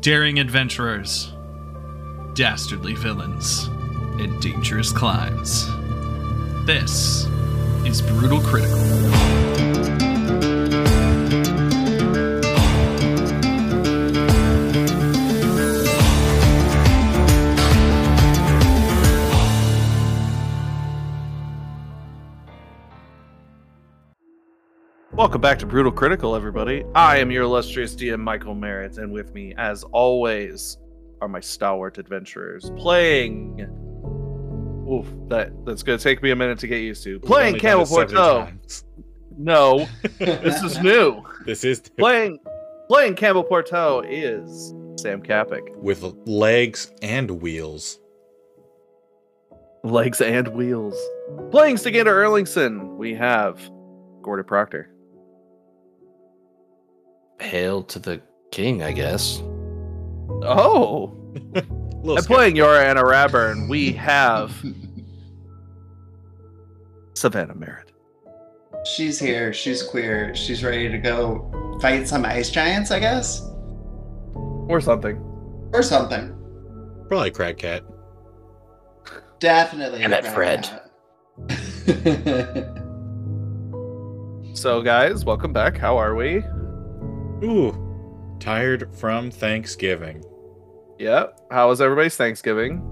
daring adventurers, dastardly villains, and dangerous climbs. This is Brutal Critical. Welcome back to Brutal Critical, everybody. I am your illustrious DM, Michael Merritt, and with me, as always, are my stalwart adventurers playing. Oof, that that's gonna take me a minute to get used to. Playing Camel Porto. No, this is new. This is playing playing Campbell Porto is Sam Kapik. with legs and wheels. Legs and wheels. Playing Stigander Erlingson, we have Gordon Proctor. Hail to the king, I guess. Oh, I'm playing Yora Anna Raburn, we have Savannah Merritt. She's here. She's queer. She's ready to go fight some ice giants, I guess, Or something. or something. sketchy. probably crack cat. Definitely. Damn it, Fred. Fred. So, guys, welcome back. How are we? Ooh, tired from Thanksgiving. Yep. How was everybody's Thanksgiving?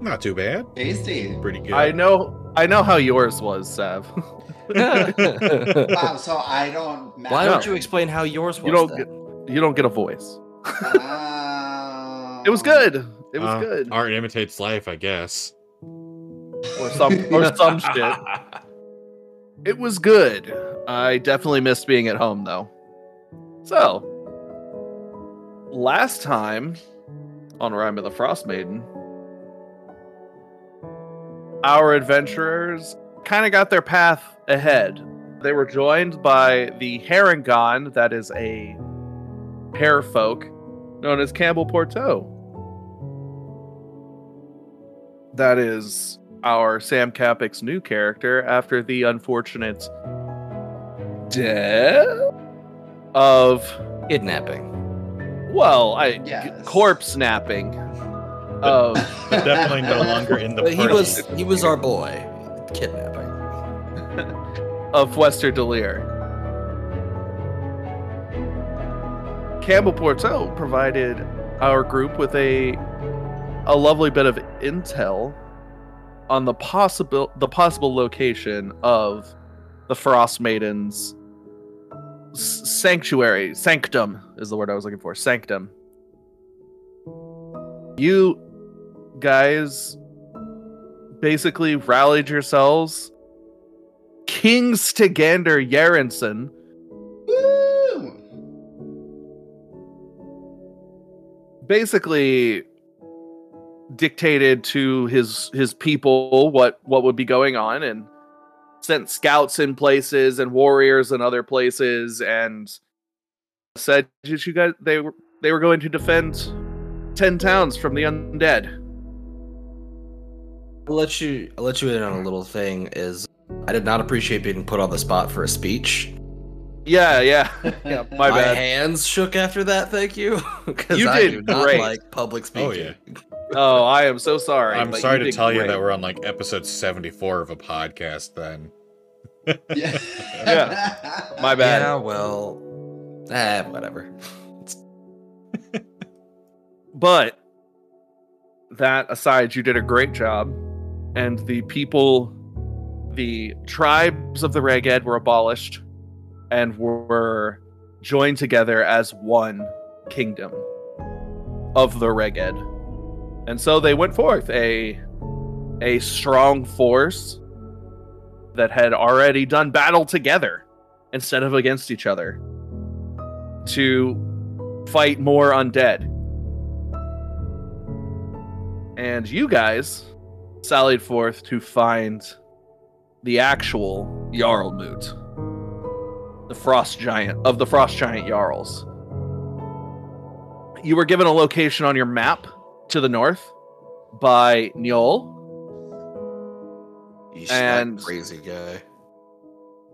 Not too bad. Tasty. Pretty good. I know. I know how yours was, Sav. Wow. So I don't. Matter. Why don't you explain how yours was? You don't then? get- you don't get a voice. Uh, It was good. It was Uh, good. Art imitates life, I guess. Or some or some shit. It was good. I definitely missed being at home though. So, last time on Rime of the Frost Maiden, our adventurers kind of got their path ahead. They were joined by the Harengon, that is a hare folk known as Campbell Porto. That is our Sam Kapik's new character after the unfortunate death of Kidnapping. well, I Yes. corpse snapping of Definitely no longer in the But he was he was our boy. Kidnapping. of Wester Delir. Campbell Porto provided our group with a a lovely bit of intel on the possible the possible location of the Frost Maidens s- sanctuary sanctum is the word I was looking for sanctum. You guys basically rallied yourselves. King Stigander Yarenson basically dictated to his his people what what would be going on and sent scouts in places and warriors in other places and said that you guys they were they were going to defend 10 towns from the undead I'll let you I'll let you in on a little thing is I did not appreciate being put on the spot for a speech. yeah yeah yeah my My bad hands shook after that, thank you. Because You I did do not great. like public speaking. Oh, yeah. Oh i am so sorry I'm but sorry to did tell you that we're on like episode 74 of a podcast then. Yeah. Yeah. My bad. Yeah, well eh, whatever. But that aside, you did a great job, and the people, the tribes of the Reghed were abolished and were joined together as one kingdom of the Reghed. And so they went forth a a strong force that had already done battle together instead of against each other to fight more undead and you guys sallied forth to find the actual Jarlmoot, the frost giant of the frost giant Jarls. You were given a location on your map to the north by. Yeesh, And- crazy guy.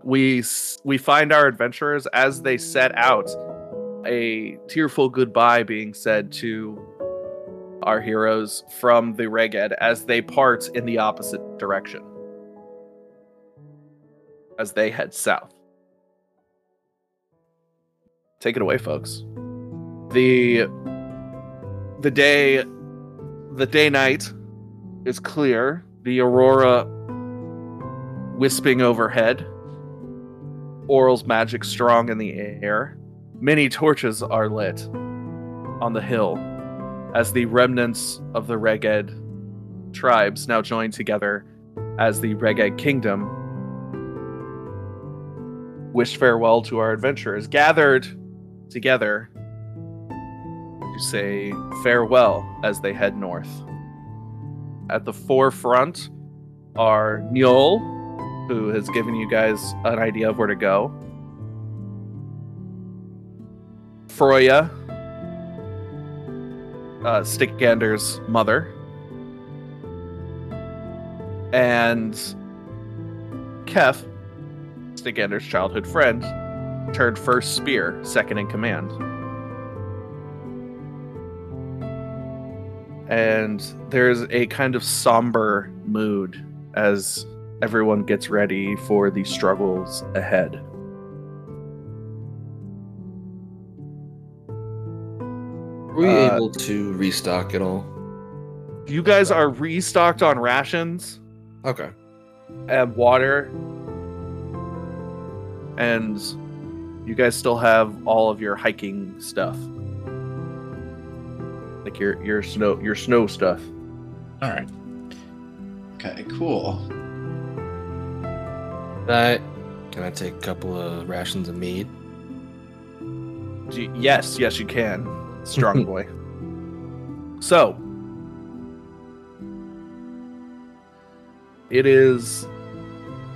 We we find our adventurers as they set out a tearful goodbye being said to our heroes from the Reghed as they part in the opposite direction. As they head south. Take it away, folks. The the day the day night is clear. The aurora wisping overhead. Auril's magic strong in the air. Many torches are lit on the hill as the remnants of the Reghed tribes now join together as the Reghed kingdom wish farewell to our adventurers gathered together say farewell as they head north. At the forefront are Njol, who has given you guys an idea of where to go. Froya, uh, Stigander's mother, and Kef, Stigander's childhood friend, turned first spear, second in command. And there's a kind of somber mood as everyone gets ready for the struggles ahead. Were we Uh, able to restock at all? You guys are restocked on rations Okay. and water, and you guys still have all of your hiking stuff, like your your snow your snow stuff. All right. Okay, cool. That can I take a couple of rations of mead? Y- Yes, yes, you can, strong boy. So, it is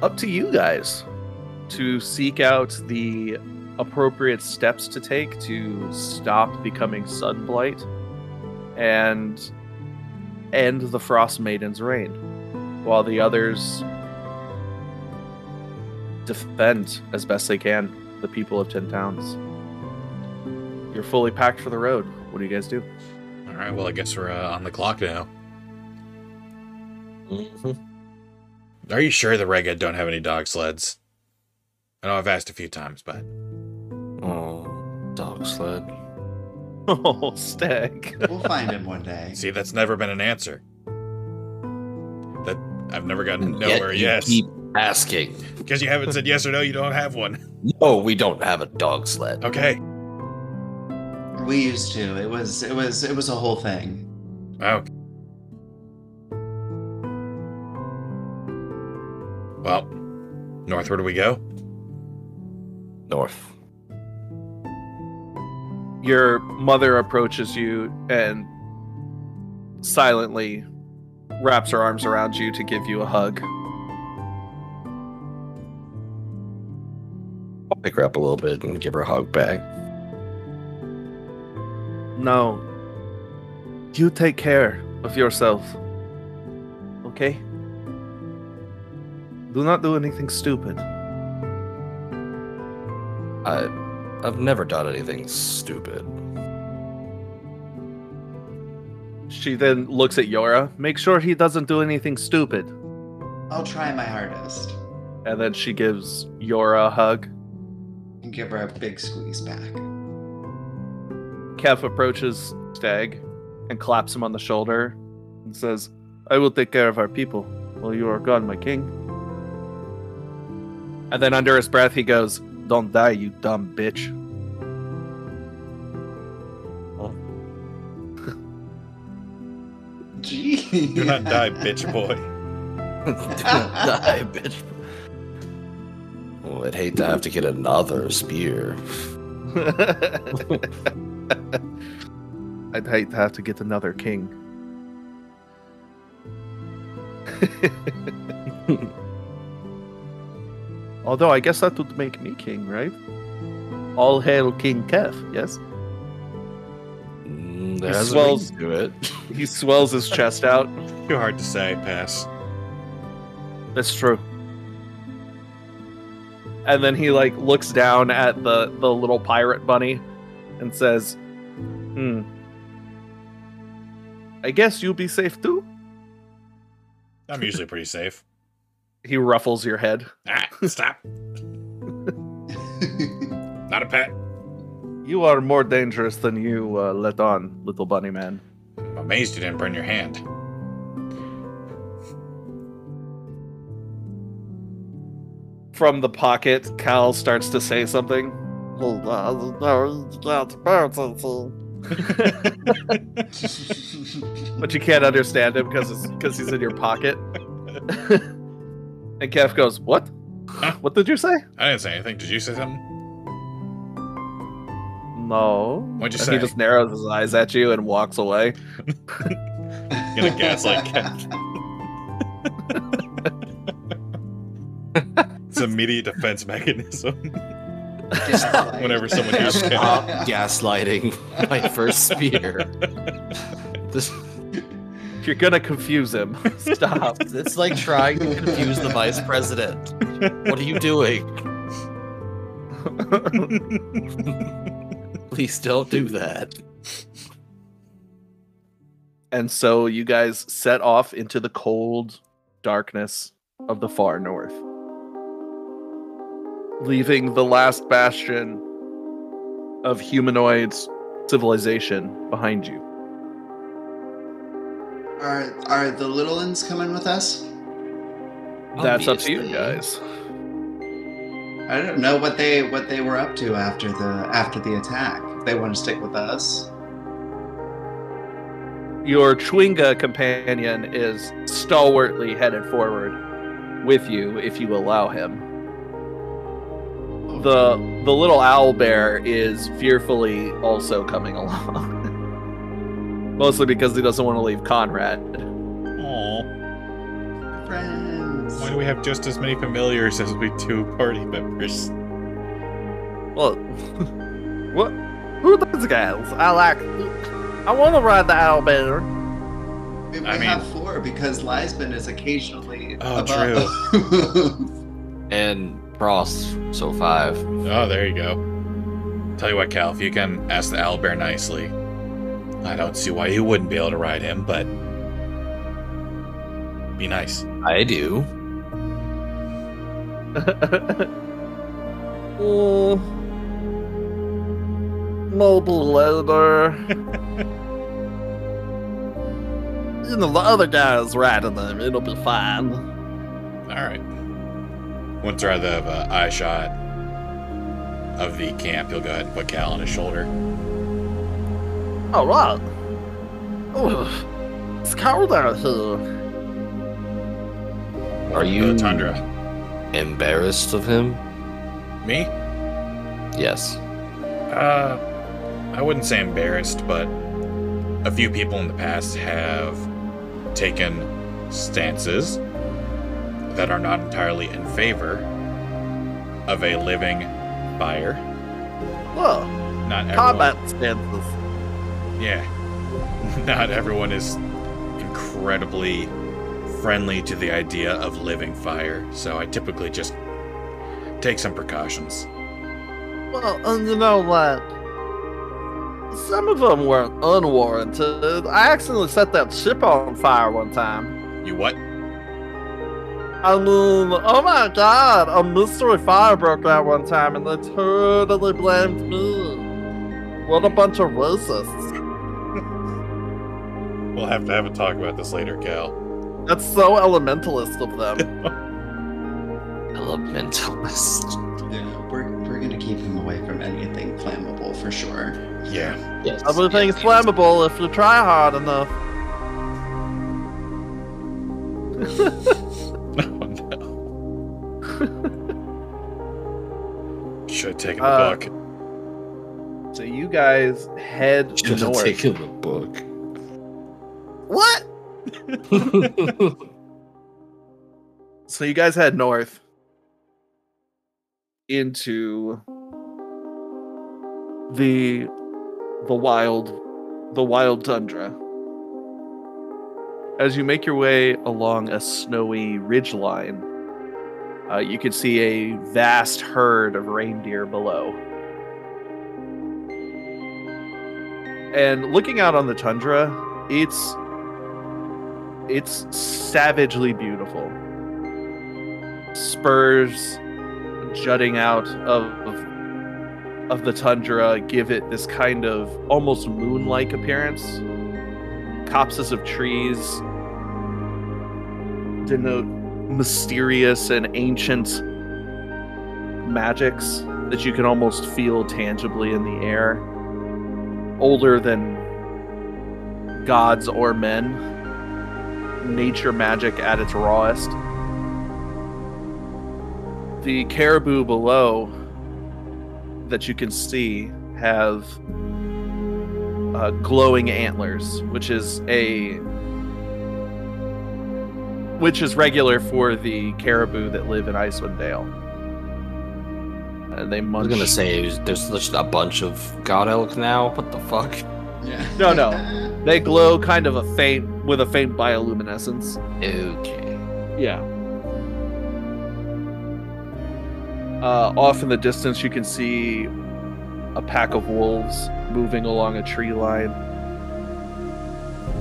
up to you guys to seek out the appropriate steps to take to stop becoming sunblight and end the Frost Maiden's reign, while the others defend as best they can the people of Ten Towns. You're fully packed for the road. What do you guys do? All right. Well, I guess we're uh, on the clock now. Mm-hmm. Are you sure the Reghed don't have any dog sleds? I know I've asked a few times, but Oh, dog sled. Oh, Stag. We'll find him one day. see, that's never been an answer. That I've never gotten And nowhere. yet you Yes, Keep asking. because you haven't said yes or no. You don't have one. No, we don't have a dog sled. Okay. We used to. It was it was it was a whole thing. Oh. Well, north. Where do we go? North. Your mother approaches you and silently wraps her arms around you to give you a hug. I'll pick her up a little bit and give her a hug back. No. You take care of yourself. Okay? Do not do anything stupid. I, I've never done anything stupid. She then looks at Yora. Make sure he doesn't do anything stupid. I'll try my hardest And then she gives Yora a hug. and give her a big squeeze back. Kef approaches Stag and claps him on the shoulder and says, I will take care of our people while you are gone, my king. And then under his breath, he goes, Don't die, you dumb bitch. Gee. Do not die, bitch boy. Do not die, bitch. Oh, I'd hate to have to get another spear. I'd hate to have to get another king. Although I guess that would make me king, right? All hail King Kef, yes? Mm, He there has swells- to it. He swells his chest out. Too hard to say. Pass. That's true. And then he like looks down at the the little pirate bunny and says, "Hmm. I guess you'll be safe too." I'm usually pretty safe. He ruffles your head. Ah, stop. Not a pet. You are more dangerous than you uh, let on, little bunny man. I'm amazed you didn't burn your hand. From the pocket, Cal starts to say something. but you can't understand him because because he's in your pocket. and Kev goes, "What? What did you say?" I didn't say anything. Did you say something? No. What'd you and he just narrows his eyes at you and walks away. Gonna gaslight Kev. it's an immediate defense mechanism. Whenever someone hears Stop Kev. gaslighting my first spear. This, If you're gonna confuse him, stop. it's like trying to confuse the vice president. What are you doing? Please don't do that. and so you guys set off into the cold darkness of the far north, leaving the last bastion of humanoid civilization behind you. Are are the little ones coming with us? Oh, That's up to you guys. I don't know what they what they were up to after the after the attack. If they want to stick with us. Your Chwinga companion is stalwartly headed forward with you if you allow him. The the little owl bear is fearfully also coming along. Mostly because he doesn't want to leave Conrad. Aw. friends. Why do we have just as many familiars as we do party members? Well, what? Who are those guys? I like. I want to ride the owl bear. We, we I mean- have four because Lisbon is occasionally Oh, above. And Frost, so five. Oh, there you go. Tell you what, Cal, if you can ask the owlbear nicely, I don't see why you wouldn't be able to ride him, but be nice. I do. oh, mobile leather. you know the other guy's riding them. It'll be fine. All right. Once I have an eye shot of the camp, he'll go ahead and put Cal on his shoulder. All right. Oh, it's cold out here. Are The you tundra? embarrassed of him? Me? Yes. Uh, I wouldn't say embarrassed, but a few people in the past have taken stances that are not entirely in favor of a living fire. Well, Not everyone. combat stances. Yeah. Not everyone is incredibly friendly to the idea of living fire, so I typically just take some precautions. Well, and you know what? Some of them were unwarranted. I accidentally set that ship on fire one time. You what? I mean, oh my god, a mystery fire broke out one time and they totally blamed me. What a bunch of racists. We'll have to have a talk about this later, Cal. That's so elementalist of them. Elementalist. yeah, we're we're gonna keep him away from anything flammable for sure. Yeah. Yes. Everything's flammable if you try hard enough. Oh no. Should have taken the Uh, book. So you guys head to Should have north. taken the book. What? So you guys head north into the the wild the wild tundra. As you make your way along a snowy ridgeline, uh, you can see a vast herd of reindeer below. and looking out on the tundra, it's it's savagely beautiful. Spurs jutting out of, of the tundra give it this kind of almost moon-like appearance. Copses of trees denote mysterious and ancient magics that you can almost feel tangibly in the air. Older than gods or men. Nature magic at its rawest. The caribou below that you can see have uh, glowing antlers, which is a which is regular for the caribou that live in Icewind Dale. And they I was gonna say there's just a bunch of god elk now. What the fuck? Yeah. No, no. They glow kind of a faint with a faint bioluminescence. Okay. Yeah. Uh, off in the distance, you can see a pack of wolves moving along a tree line.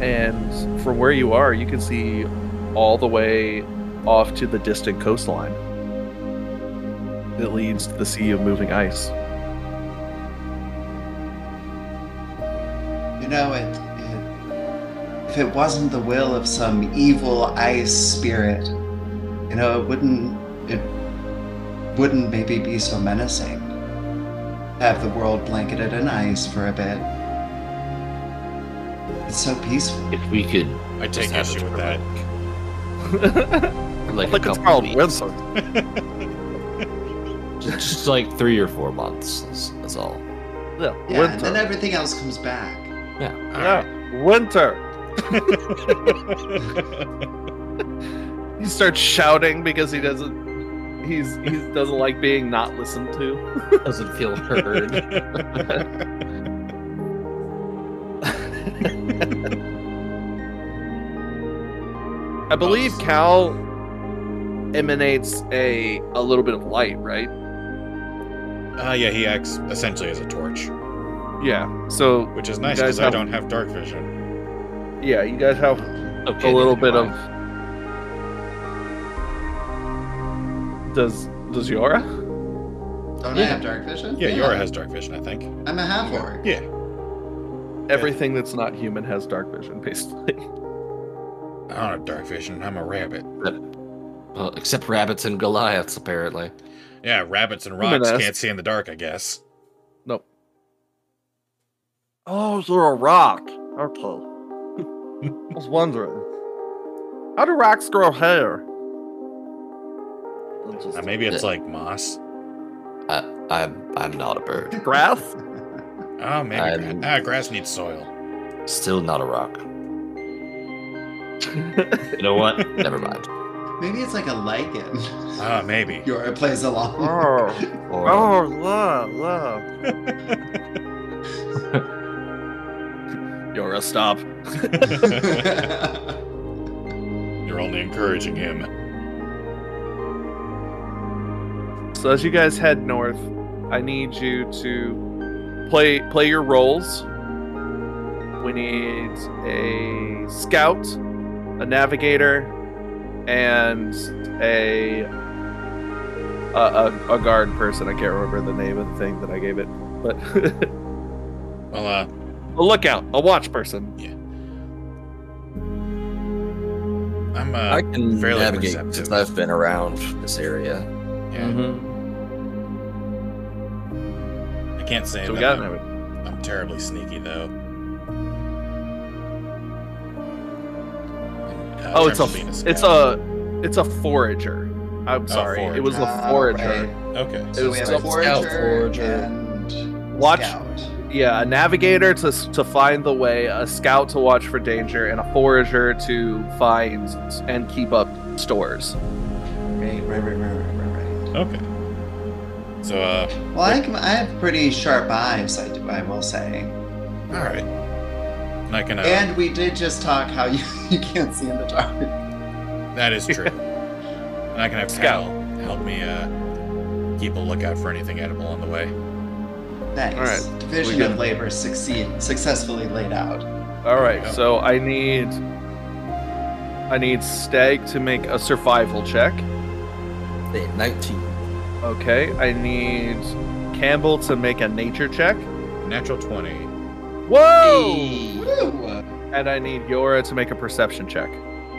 And from where you are, you can see all the way off to the distant coastline that leads to the sea of moving ice. You know, it, it. If it wasn't the will of some evil ice spirit, you know, it wouldn't. It wouldn't maybe be so menacing. Have the world blanketed in ice for a bit. It's so peaceful. If we could I take issue with for that. like, like Like a it's couple called weeks, winter. just, just like three or four months. That's, that's all. Yeah, Yeah, and then everything else comes back. Yeah. Yeah, winter. He starts shouting because he doesn't. He's he doesn't like being not listened to. Doesn't feel heard. I believe Cal emanates a a little bit of light, right? Uh, yeah, he acts essentially as a torch, Yeah. So which is nice guys because I don't have dark vision. Yeah, you guys have a little never bit of. Does does Yora? Don't I have dark vision? Yeah, Yora has dark vision, I think. I'm a half orc. Yeah. Everything that's not human has dark vision, basically. I don't have dark vision. I'm a rabbit. Well, except rabbits and Goliaths, apparently. Yeah, rabbits and rocks can't see in the dark, I guess. Nope. Oh, is there a rock? Okay. I was wondering. How do rocks grow hair? Uh, maybe it's like moss. I, I'm I'm not a bird. grass? Oh, maybe. I'm- gra- ah, grass needs soil. Still not a rock. You know what? Never mind. Maybe it's like a lichen. Ah, maybe. Your, it plays along. oh, Or, oh, love, love. Yora, stop. You're only encouraging him. So as you guys head north, I need you to play play your roles. We need a scout, a navigator, and a a, a, a guard person. I can't remember the name of the thing that I gave it, but Well, uh, a lookout, a watch person. I'm uh, I can fairly navigate receptive. since I've been around this area. yeah, I can't say So we got I'm. I'm terribly sneaky though. Uh, Oh, it's terms a of it's a it's a forager. I'm sorry, it was a forager. right. okay. So we have a Scout, forager, forager. and Watch- scout. Yeah, a navigator to to find the way, a scout to watch for danger, and a forager to find and keep up stores. Right, right, right, right, right, right, right. Okay. So, uh, Well, I, can, I have pretty sharp eyes. I, do, I will say. all right. And I can. Uh, And we did just talk how you, you can't see in the dark. that is true. and I can have Scout. Cal help me uh, keep a lookout for anything edible on the way. Nice. All right. Division of labor succeed successfully laid out. All right, so I need I need Stag to make a survival check. Hey, 19. Okay, I need Campbell to make a nature check. Natural 20. Whoa! Woo! And I need Yora to make a perception check.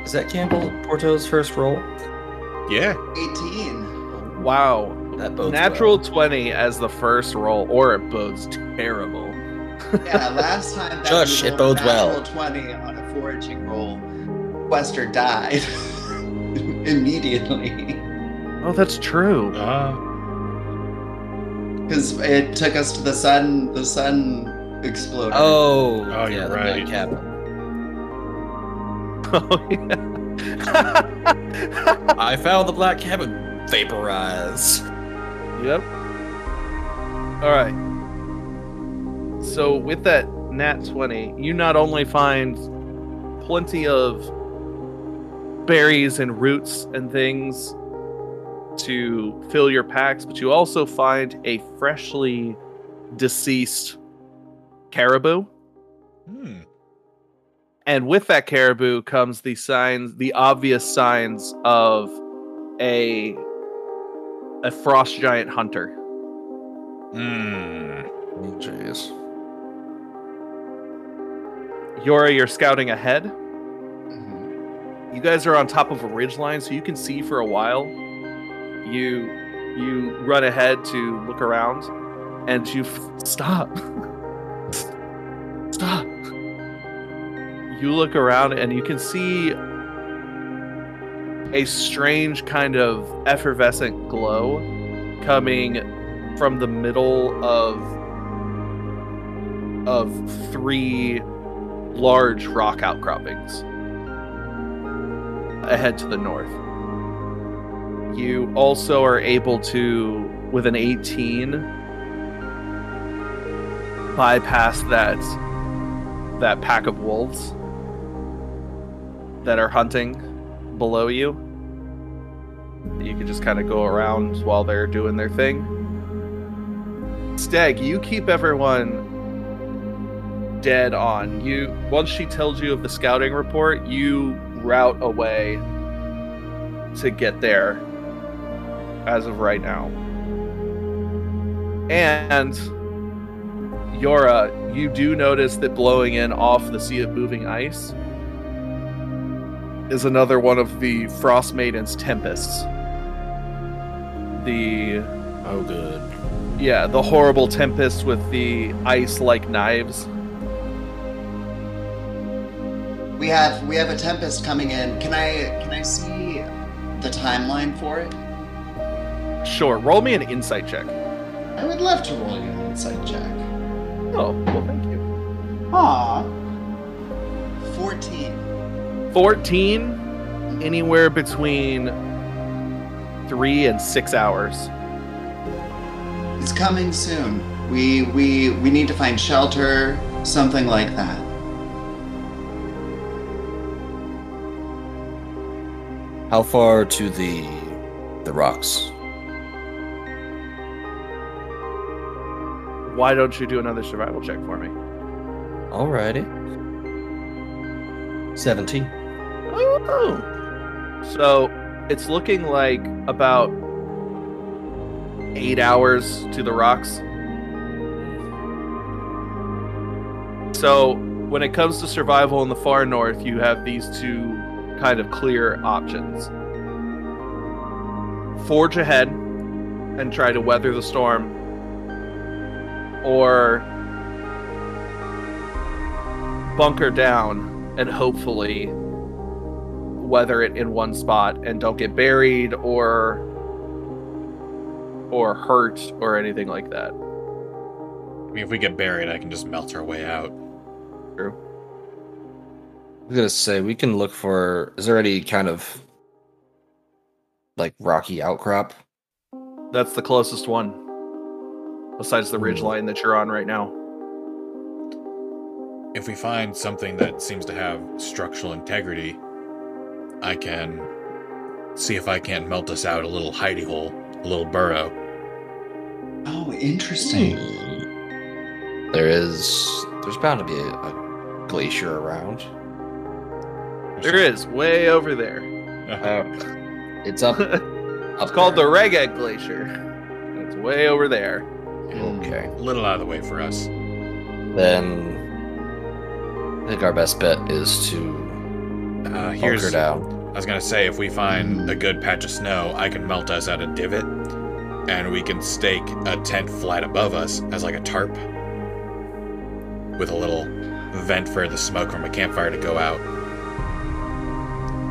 Is that Campbell Porto's first roll? Yeah. 18. Wow. That bodes Natural well. 20 as the first roll, or it bodes terrible. Yeah, last time that Shush, we it bodes a well. natural 20 on a foraging roll. Wester died immediately Oh, that's true. Uh, because it took us to the sun. The sun exploded. Oh, Oh, yeah, you're the right. Black Cabin. Oh, yeah. I found the Black Cabin. Vaporize. Yep. All right. So with that nat 20, you not only find plenty of berries and roots and things to fill your packs, but you also find a freshly deceased caribou. hmm. And with that caribou comes the signs, the obvious signs of a a frost giant hunter. Hmm. Jeez. Yora, you're scouting ahead. Mhm. You guys are on top of a ridge line, so you can see for a while. You you run ahead to look around, and you f- stop. stop. You look around, and you can see a strange kind of effervescent glow coming from the middle of of three large rock outcroppings ahead to the north. You also are able to, with an 18, bypass that that pack of wolves that are hunting below you. You can just kind of go around while they're doing their thing. Steg, you keep everyone dead on. You once she tells you of the scouting report, you route away to get there as of right now. And Yora, you do notice that blowing in off the sea of moving ice is another one of the Frost Maiden's tempests. The Oh, good. yeah, the horrible tempest with the ice like knives. We have we have a tempest coming in. Can I can I see the timeline for it? Sure, roll me an insight check. I would love to roll you an insight check. Oh, well, thank you. ah Fourteen. 14, anywhere between three and six hours. It's coming soon. We we we need to find shelter, something like that. How far to the the rocks? Why don't you do another survival check for me? Alrighty. 17. So it's looking like about eight hours to the rocks. So when it comes to survival in the far north, you have these two kind of clear options forge ahead and try to weather the storm, or bunker down and hopefully weather it in one spot and don't get buried or or hurt or anything like that. I mean, if we get buried, I can just melt our way out. True. I was gonna say we can look for. Is there any kind of like rocky outcrop? That's the closest one. Besides the ridge Hmm. line that you're on right now. If we find something that seems to have structural integrity, I can see if I can't melt us out a little hidey hole, a little burrow. Oh, interesting. Hmm. There is. There's bound to be a, a glacier around. There is, way over there. Uh-huh. Oh, it's up. up It's called the there. Reghed Glacier. It's way over there. Okay. A little out of the way for us. Then I think our best bet is to Uh, here's. I was gonna say, if we find a good patch of snow, I can melt us out a divot, and we can stake a tent flat above us as like a tarp, with a little vent for the smoke from a campfire to go out,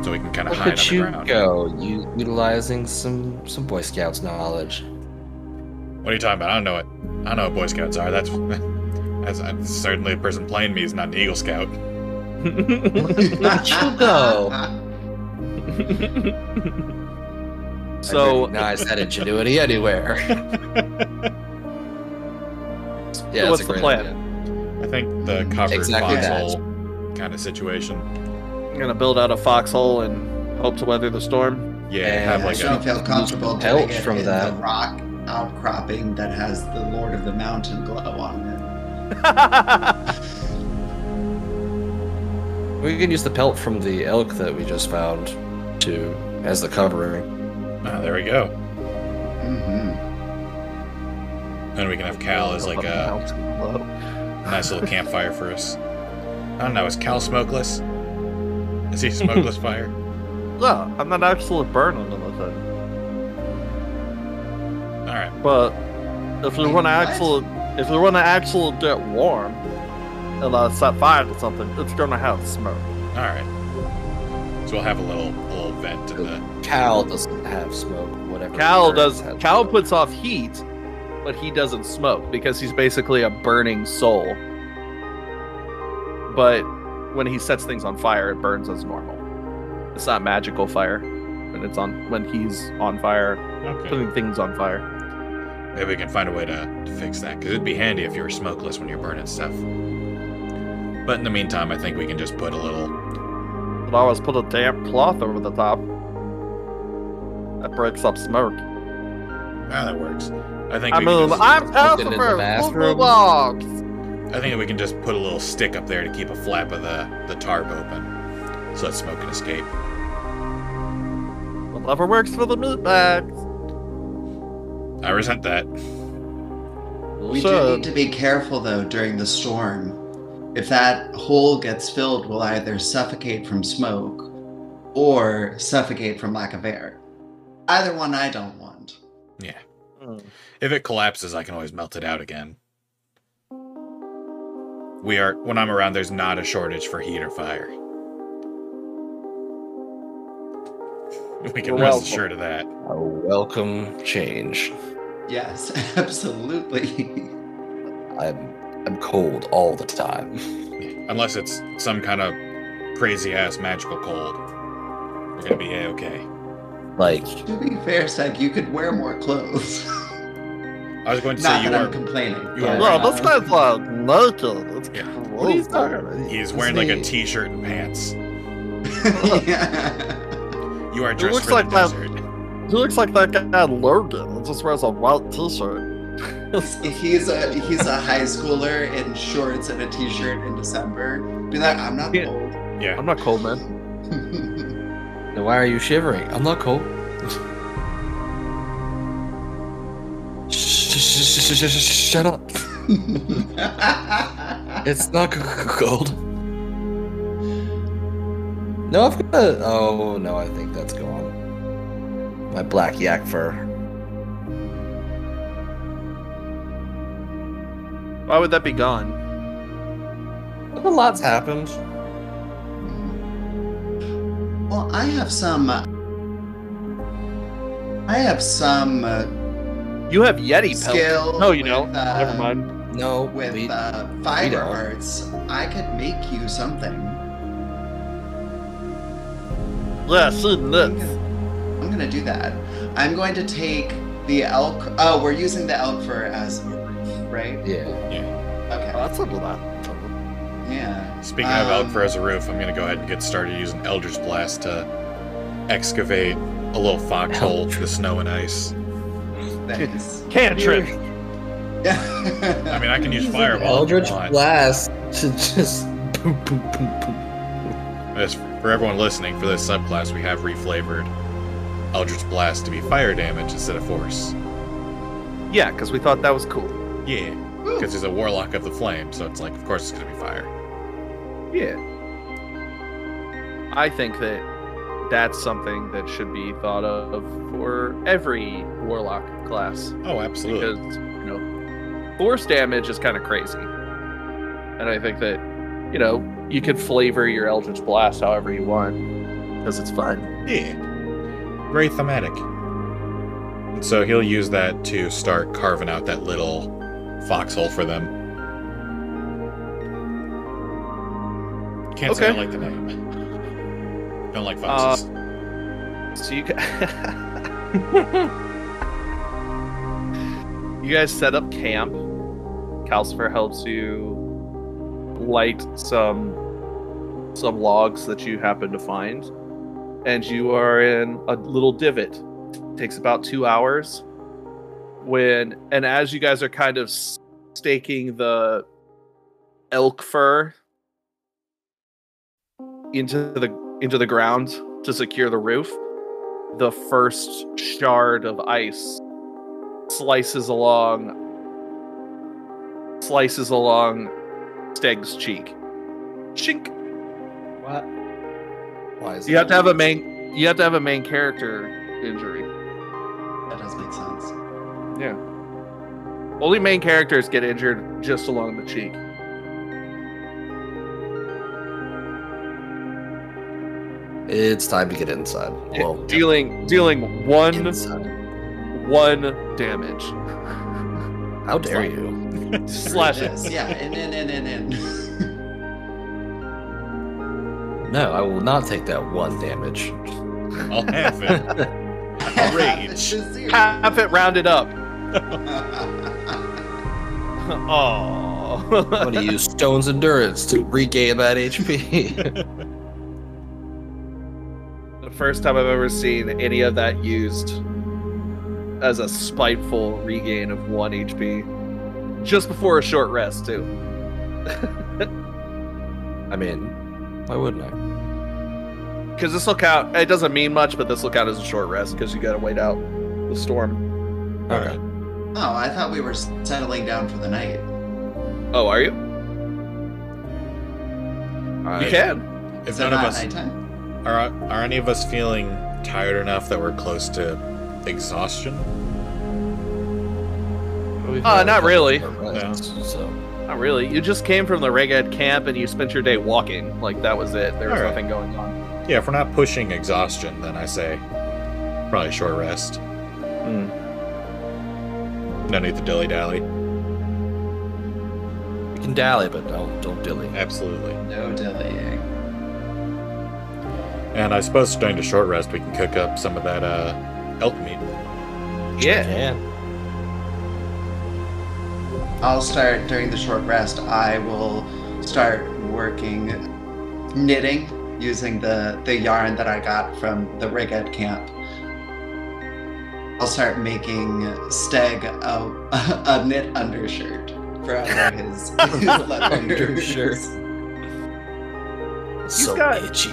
so we can kind of hide on you ground. go, you utilizing some some Boy Scouts knowledge. What are you talking about? I don't know what I don't know what Boy Scouts are. That's that's, that's certainly a person playing me is not an Eagle Scout. Look at you go. I so recognize that ingenuity anywhere. Yeah, So what's a the great plan? idea. I think the covered Exactly that. foxhole kind of situation. I'm gonna build out a foxhole and hope to weather the storm. Yeah, And have I like don't a feel comfortable Pelt doing from in that. the rock outcropping that has the Lord of the Mountain glow on it. We can use the pelt from the elk that we just found to as the covering. Ah, there we go. hmm Then we can have Cal as like a nice little campfire for us. I don't know. Is Cal smokeless? Is he smokeless fire? Yeah, I'm not actually burning anything. All right. But if you Wait, want to actually, if you want to actually get warm and uh, set fire to something, it's gonna have smoke. All right. So we'll have a little a little vent in the. Cal doesn't have smoke. Whatever. Cal does. has Cal smoke. puts off heat, but he doesn't smoke because he's basically a burning soul. But when he sets things on fire, it burns as normal. It's not magical fire. When it's on, when he's on fire, Okay. putting things on fire. Maybe we can find a way to, to fix that because it'd be handy if you were smokeless when you're burning stuff. But in the meantime, I think we can just put a little. But always put a damp cloth over the top. That breaks up smoke. Ah, that works. I think I we mean, can just, I'm Put it in the Calcifer, bathroom. Bulldogs. I think we can just put a little stick up there to keep a flap of the the tarp open, so that smoke can escape. Whatever works for the meat bags. I resent that. We do need to be careful though during the storm. If that hole gets filled, we'll either suffocate from smoke or suffocate from lack of air. Either one I don't want. Yeah. Hmm. If it collapses, I can always melt it out again. We are when I'm around. There's not a shortage for heat or fire. We can You're rest assured of that. A welcome change. Yes, absolutely. I'm I'm cold all the time. Unless it's some kind of crazy ass magical cold, we're gonna be a okay. Like To be fair, Stag, you could wear more clothes. I was going to say Not you that I'm are. complaining. you are Well, right. this guy's like naked. It's Yeah. What are you talking about? He's wearing like a he- t-shirt and pants. yeah. You are dressed looks for like the that- desert. He looks like that guy Logan. He just wears a white t-shirt. He's a he's a high schooler in shorts and a t-shirt in December. Be like, I'm not Yeah. old. Yeah. I'm not cold, man. Then why are you shivering? I'm not cold. Sh- sh- sh- sh- sh- Shut up. It's not c- c- cold. No, I've got a. Oh no, I think that's gone. My black yak fur. Why would that be gone? A lot's happened. well, I have some. uh, I have some uh, You have Yeti pelt. skill. No, you with, don't. uh, Never mind. No, With we, uh, fiber arts, I could make you something. Yeah, she I'm gonna, I'm gonna do that. I'm going to take the elk. Oh, we're using the elk fur as a roof, right? yeah. Yeah. Okay. That's a that. Yeah. Speaking of elk Um, fur as a roof, I'm gonna go ahead and get started using Eldritch Blast to excavate a little foxhole through the snow and ice. Thanks. Cantrip. Yeah. I mean, I can use Use fireball. if you Eldritch blast to just boom, boom, boom, boom. As for everyone listening, for this subclass, we have reflavored Eldritch Blast to be fire damage instead of force. Yeah, because we thought that was cool. Yeah, hmm. because he's a warlock of the flame, so it's like, of course, it's gonna be fire. Yeah. I think that that's something that should be thought of for every warlock class Oh, absolutely. because you know force damage is kind of crazy, and I think that you know you could flavor your Eldritch Blast however you want because it's fun. Yeah. Very thematic. And so he'll use that to start carving out that little foxhole for them. Can't say I Okay. like the name. Don't like Uh, foxes. So you ca- you guys set up camp. Calcifer helps you light some some logs that you happen to find, and you are in a little divot. takes about two hours. When and as you guys are kind of staking the elk fur into the into the ground to secure the roof, the first shard of ice slices along slices along Steg's cheek. Shink. What? Why is You have to have a main you have to have a main character injury. That does make sense. Yeah. Only main characters get injured just along the cheek. It's time to get inside. Well, dealing dealing one inside. one damage. How dare you? Slash it. Yeah, in, in, in, in, in. No, I will not take that one damage. I'll have it. Rage. This is serious. Half it rounded up. Oh. I'm gonna use Stone's Endurance to regain that HP. the first time I've ever seen any of that used as a spiteful regain of one HP. Just before a short rest, too. I mean, why wouldn't I? Because this will count. It doesn't mean much, but this will count as a short rest because you got to wait out the storm. Okay. Oh, I thought we were settling down for the night. Oh, are you? I- You can. If Is none of us nighttime? are, are any of us feeling tired enough that we're close to exhaustion? we've Uh, not really. short rests, So Not really. You just came from the Reghed camp and you spent your day walking. Like, that was it. There was Alright. nothing going on. Yeah, if we're not pushing exhaustion, then I say probably short rest. Hmm. No need to dilly dally. we can dally, but don't don't dilly. Absolutely. No dillying. And I suppose during the short rest, we can cook up some of that uh, elk meat. Yeah. Can. I'll start during the short rest. I will start working knitting using the the yarn that I got from the Reghed camp. I'll start making Steg a, a knit undershirt for under his, his leather Undershirt. so got- itchy.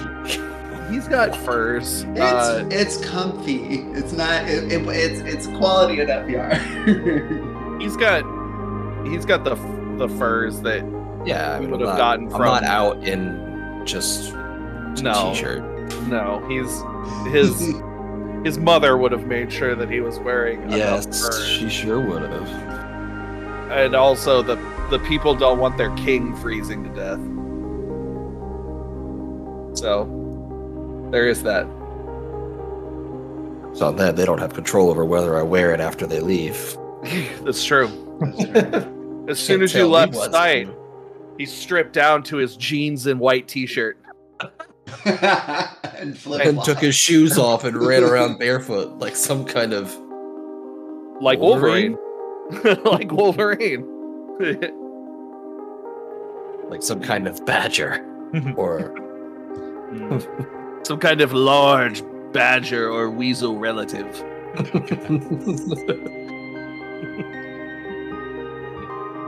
He's got furs. It's Uh, it's comfy. It's not. It, it, it's it's quality enough yarn. he's got he's got the the furs that Yeah, I mean, would I'm have not, gotten I'm from- not out in just a No. t-shirt. no he's his his mother would have made sure that he was wearing enough Yes, furs. she sure would have. and also the the people don't want their king freezing to death. So there is that. So that they don't have control over whether I wear it after they leave. that's true. As soon as you left what's- sight he stripped down to his jeans and white t-shirt and flip and took his shoes off and ran around barefoot like some kind of like Wolverine? wolverine, like wolverine like some kind of badger or some kind of large badger or weasel relative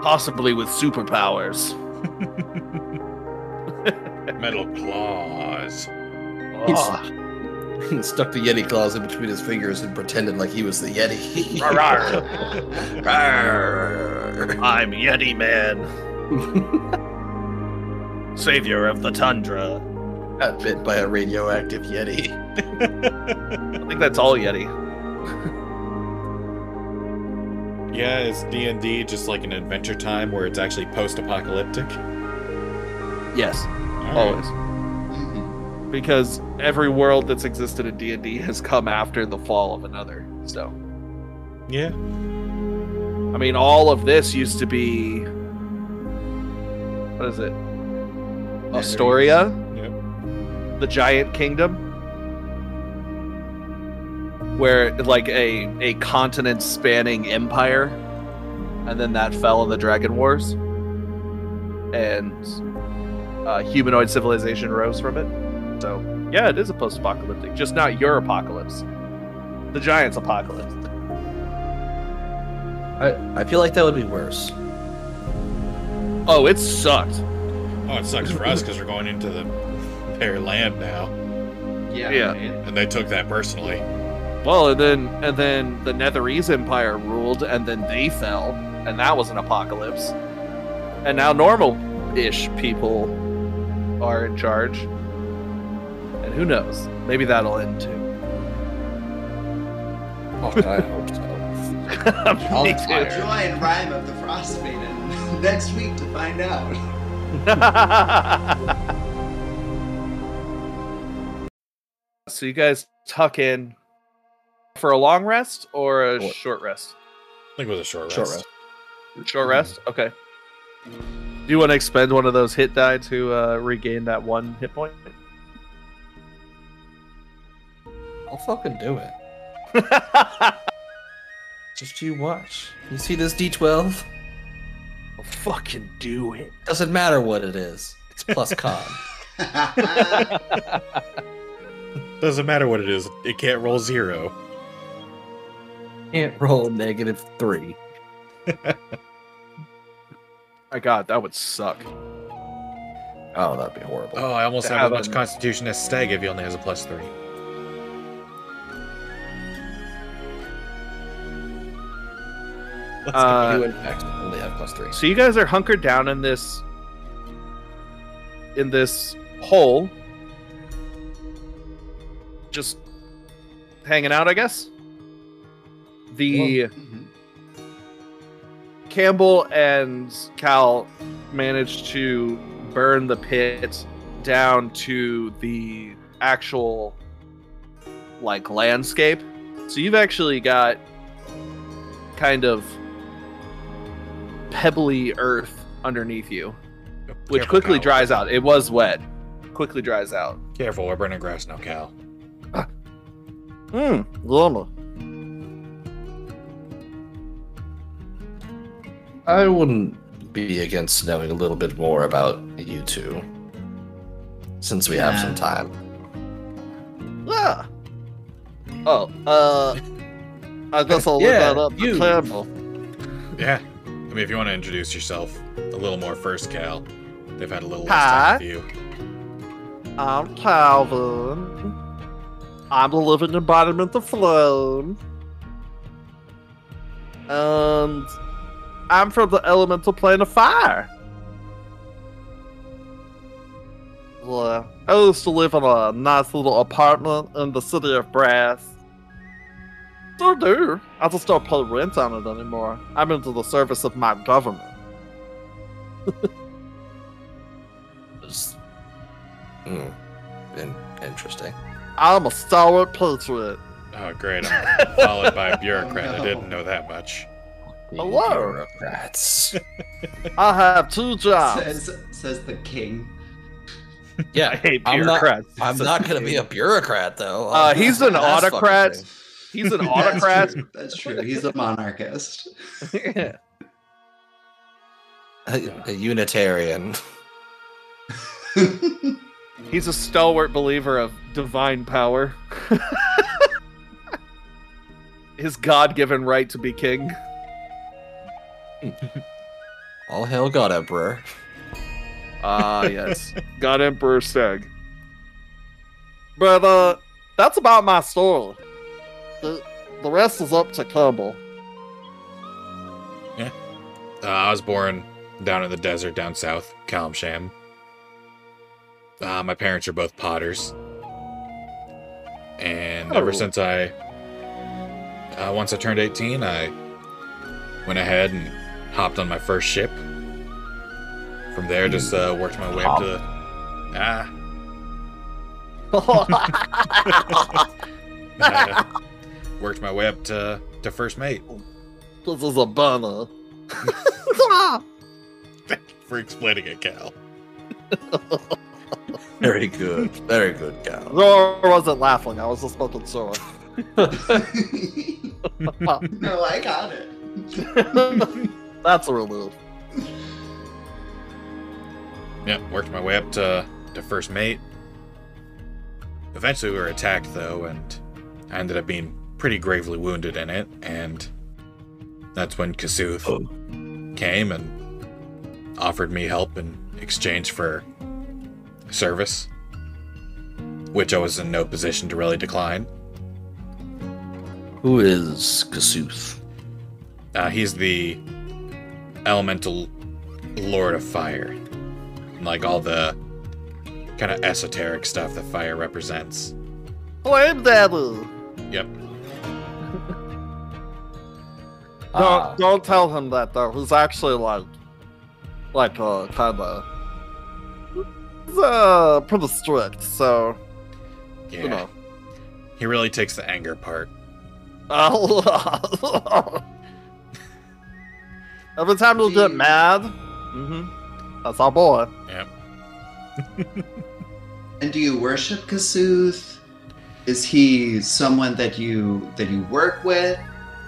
possibly with superpowers. Metal claws. Oh, ah. He stuck the Yeti claws in between his fingers and pretended like he was the Yeti. Rawr. Rawr. I'm Yeti Man, savior of the tundra. Got bit by a radioactive Yeti. I think that's all Yeti. Yeah, is D and D just like an Adventure Time where it's actually post-apocalyptic? Yes, Alright. always. Because every world that's existed in D&D has come after the fall of another. So, Yeah. I mean, all of this used to be what is it? Ostoria, Yep. the giant kingdom, where like a a continent spanning empire, and then that fell in the Dragon Wars, and uh, humanoid civilization rose from it. So yeah, it is a post-apocalyptic, just not your apocalypse, the giants' apocalypse. I, I feel like that would be worse. Oh, it sucked. Oh, it sucks for us because we're going into the their land now, Yeah. Yeah. and they took that personally. Well, and then and then the Netherese Empire ruled, and then they fell, and that was an apocalypse. And now normal-ish people are in charge, and who knows? Maybe that'll end too. Oh, I hope so. Me Join Rime of the Frost Maiden next week to find out. so you guys tuck in for a long rest or a What? short rest? I think it was a short rest. Short rest. Short rest. Okay. Do you want to expend one of those hit die to uh, regain that one hit point? I'll fucking do it. Just you watch. You see this D12? I'll fucking do it. Doesn't matter what it is. It's plus con. Doesn't matter what it is. It can't roll zero. Can't roll negative three. My God, that would suck. Oh, that'd be horrible. Oh, I almost have have as much an- Constitution as Stag if he only has a plus three. Let's uh, go. You in fact only have plus three. So you guys are hunkered down in this in this hole, just hanging out, I guess. The. Campbell and Cal managed to burn the pit down to the actual like landscape. So you've actually got kind of pebbly earth underneath you, which Careful, quickly Cal. dries out. It was wet. Quickly dries out. Careful, we're burning grass now, Cal. Hmm. Llama. I wouldn't be against knowing a little bit more about you two. Since we have some time. Ah. Oh, uh, I guess I'll Yeah, look that up. you. You. Campbell. Yeah. I mean, if you want to introduce yourself a little more first, Cal. They've had a little less Hi. time with you. I'm Calvin. I'm the living embodiment of flame. And I'm from the elemental plane of fire. Yeah. I used to live in a nice little apartment in the city of Brass. Still do. I just don't pay rent on it anymore. I'm into the service of my government. It's- Hmm. In- interesting. I'm a stalwart patriot. Oh, great. I'm followed by a bureaucrat. Oh, no. I didn't know that much. Hello. Bureaucrats. I have two jobs. Says says the king. yeah, I hate I'm not- bureaucrats. I'm not gonna be a bureaucrat though. Uh, he's an That's autocrat. He's an That's autocrat. true. That's true. He's a monarchist. A, a Unitarian. He's a stalwart believer of divine power. His God given right to be king. All hail God Emperor. Ah, yes. God Emperor Steg. But, uh, that's about my story. The, the rest is up to Campbell. Uh, I was born down in the desert down south, Calimshan. Uh, my parents are both potters. And ever Oh. since I. Uh, once I turned 18, I went ahead and hopped on my first ship. From there, just uh, worked my way up to. Ah. uh, worked my way up to, to first mate. this is a banner. For explaining it, Cal. Very good. Very good, Cal. No, I wasn't laughing. I was just making sure. no, I got it. That's a relief. Yeah, worked my way up to, to first mate. Eventually, we were attacked, though, and I ended up being pretty gravely wounded in it. And that's when Kasuth Oh. came and offered me help in exchange for service, which I was in no position to really decline. Who is Kasuth? Uh, he's the elemental lord of fire. Like all the kind of esoteric stuff that fire represents. Flame Daddy. Yep. Ah, Don't don't tell him that though. He's actually like, like uh, kind of, he's uh, pretty strict. So Yeah. you know. He really takes the anger part. Every time you get Jeez. mad, hmm that's our boy. Yep. And do you worship Kasuth? Is he someone that you that you work with?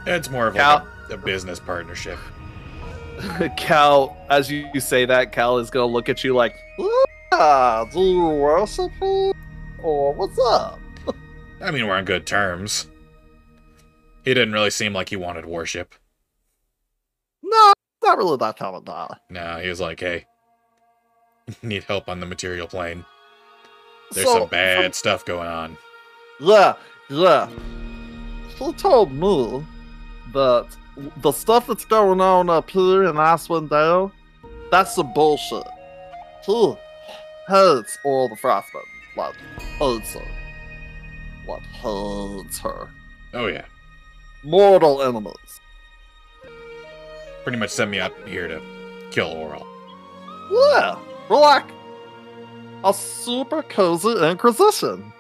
It's more of like a, a business partnership. Cal, as you, you say that, Cal is gonna look at you like, "Ah, do you worship him, or what's up? I mean, we're on good terms. He didn't really seem like he wanted worship. No, not really that kind of guy. No, he was like, hey, need help on the material plane. There's So, some bad stuff going on. Yeah, yeah. She told me that the stuff that's going on up here in Icewind Dale, that's some bullshit. She hates all the Frost Maiden. Like, hates her. Like, hates her. Oh, yeah. Mortal enemies. Pretty much sent me out here to kill Auril. Yeah, we're like a super cozy inquisition.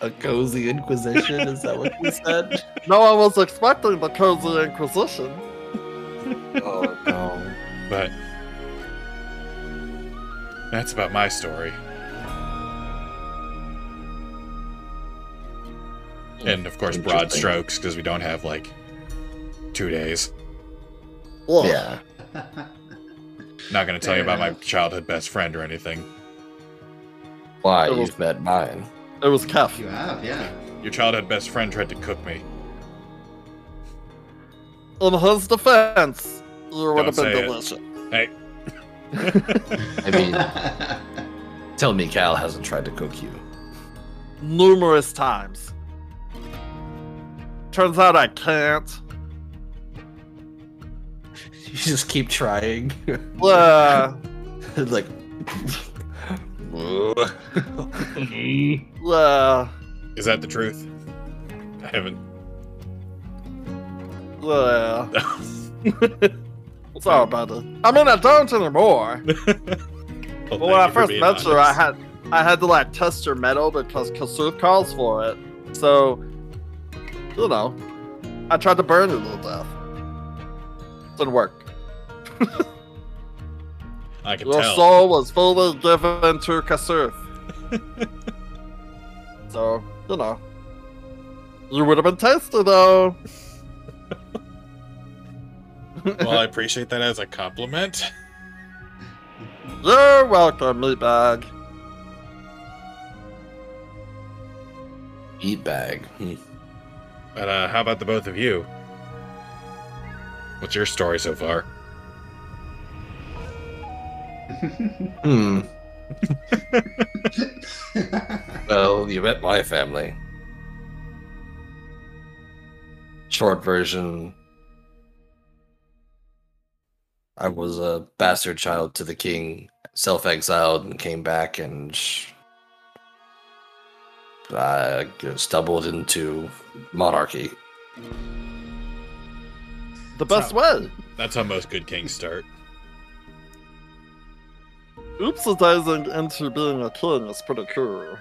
a cozy inquisition? Is that what you said? No one was expecting the cozy inquisition. oh no. But that's about my story. And of course, broad strokes because we don't have like two days. Ugh. Yeah. Not going to tell you Fair about my childhood best friend or anything. Why? Was- You've met mine. It was Kef. You have, yeah. Your childhood best friend tried to cook me. In his defense, you would Don't have been say it. delicious. Hey, I mean, tell me Cal hasn't tried to cook you. Numerous times. Turns out I can't. You just keep trying. Yeah, like. yeah, is that the truth? I haven't. yeah. all about it. I mean, I don't anymore. Well, But when I first being met her, I had I had to like test her metal because Kasuth calls for it. So, you know, I tried to burn you to death. Didn't work. I can tell. Your tell. soul was fully given to Kasuth. so, you know, you would have been tested, though. well, I appreciate that as a compliment. You're welcome, meatbag. Eat bag. Hmm. But uh, how about the both of you? What's your story so far? Hmm. Well, you met my family. Short version. I was a bastard child to the king, self exiled, and came back and I stumbled into monarchy. The best way. That's how most good kings start. Oopsidizing into being a king is pretty cool.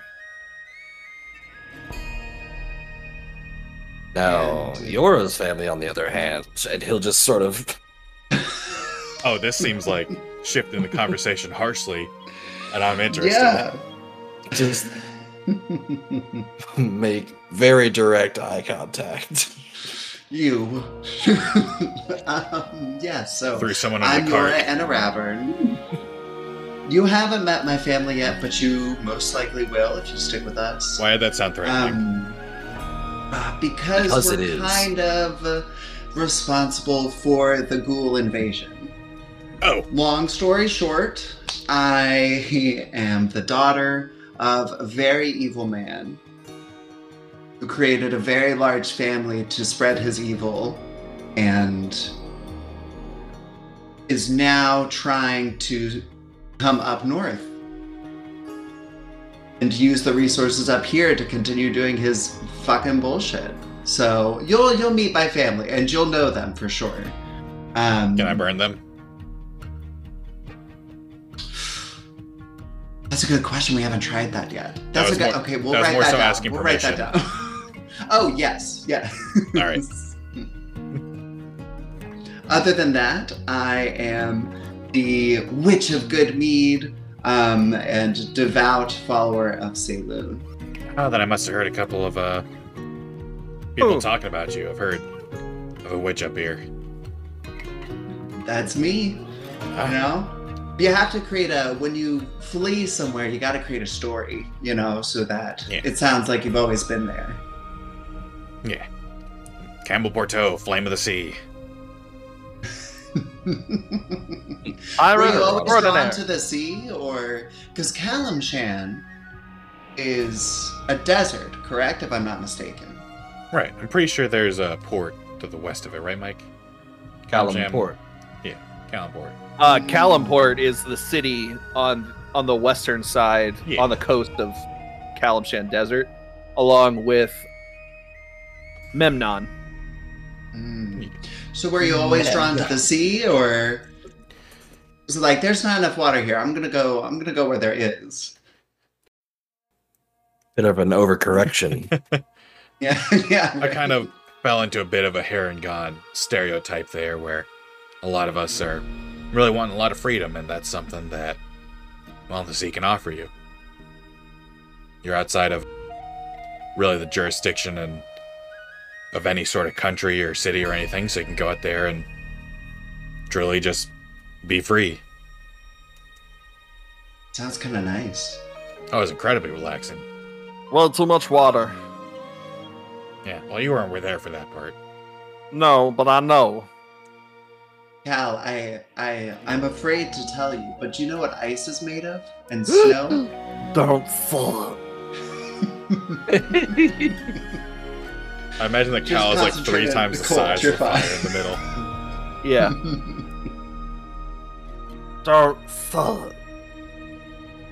Now, Yora's family, on the other hand, and he'll just sort of Oh, this seems like shifting the conversation harshly, and I'm interested. yeah. just make very direct eye contact. You. um, yeah, so Threw someone on I'm the Yora cart. and a Ravern. You haven't met my family yet, but you most likely will if you stick with us. Why did that sound threatening? Um, uh, because, Because we're it is. kind of uh, responsible for the ghoul invasion. oh, Long story short, I am the daughter of a very evil man who created a very large family to spread his evil and is now trying to come up north and use the resources up here to continue doing his fucking bullshit. So you'll you'll meet my family and you'll know them for sure. Um, can I burn them? That's a good question. We haven't tried that yet. That's was a good. more- okay, we'll that write more that so down. asking we'll write that down. oh yes, yeah. All right. Other than that, I am the Witch of Goodmead um, and devout follower of Selûne. Oh, then I must have heard a couple of uh people Oh. talking about you. I've heard of a witch up here. That's me. Ah. You know, you have to create a when you flee somewhere, you got to create a story. You know, so that Yeah. it sounds like you've always been there. Yeah. Campbell Porto, Flame of the Sea. I Were read you it. always Extraordinaire. drawn to the sea, or because Calimshan is a desert, correct? If I'm not mistaken. Right. I'm pretty sure there's a port to the west of it, right, Mike? Callum Jam. Port. Calimport. Uh, Calimport is the city on on the western side, Yeah. on the coast of Calimshan Desert, along with Memnon. Mm. So were you always drawn to the sea, or was it like there's not enough water here? I'm gonna go. I'm gonna go where there is. Bit of an overcorrection. Yeah, yeah. I kind of fell into a bit of a Harengon stereotype there where a lot of us are really wanting a lot of freedom, and that's something that, well, the sea can offer you. You're outside of really the jurisdiction and of any sort of country or city or anything, so you can go out there and truly just be free. Sounds kind of nice. Oh, it's incredibly relaxing. Well, too much water. Yeah, well, you weren't there for that part. No, but I know. Cal, I, I, I'm afraid to tell you, but do you know what ice is made of and snow? Don't fall. I imagine the cow is like three times the the size of the fire in the middle. Yeah. Don't fall.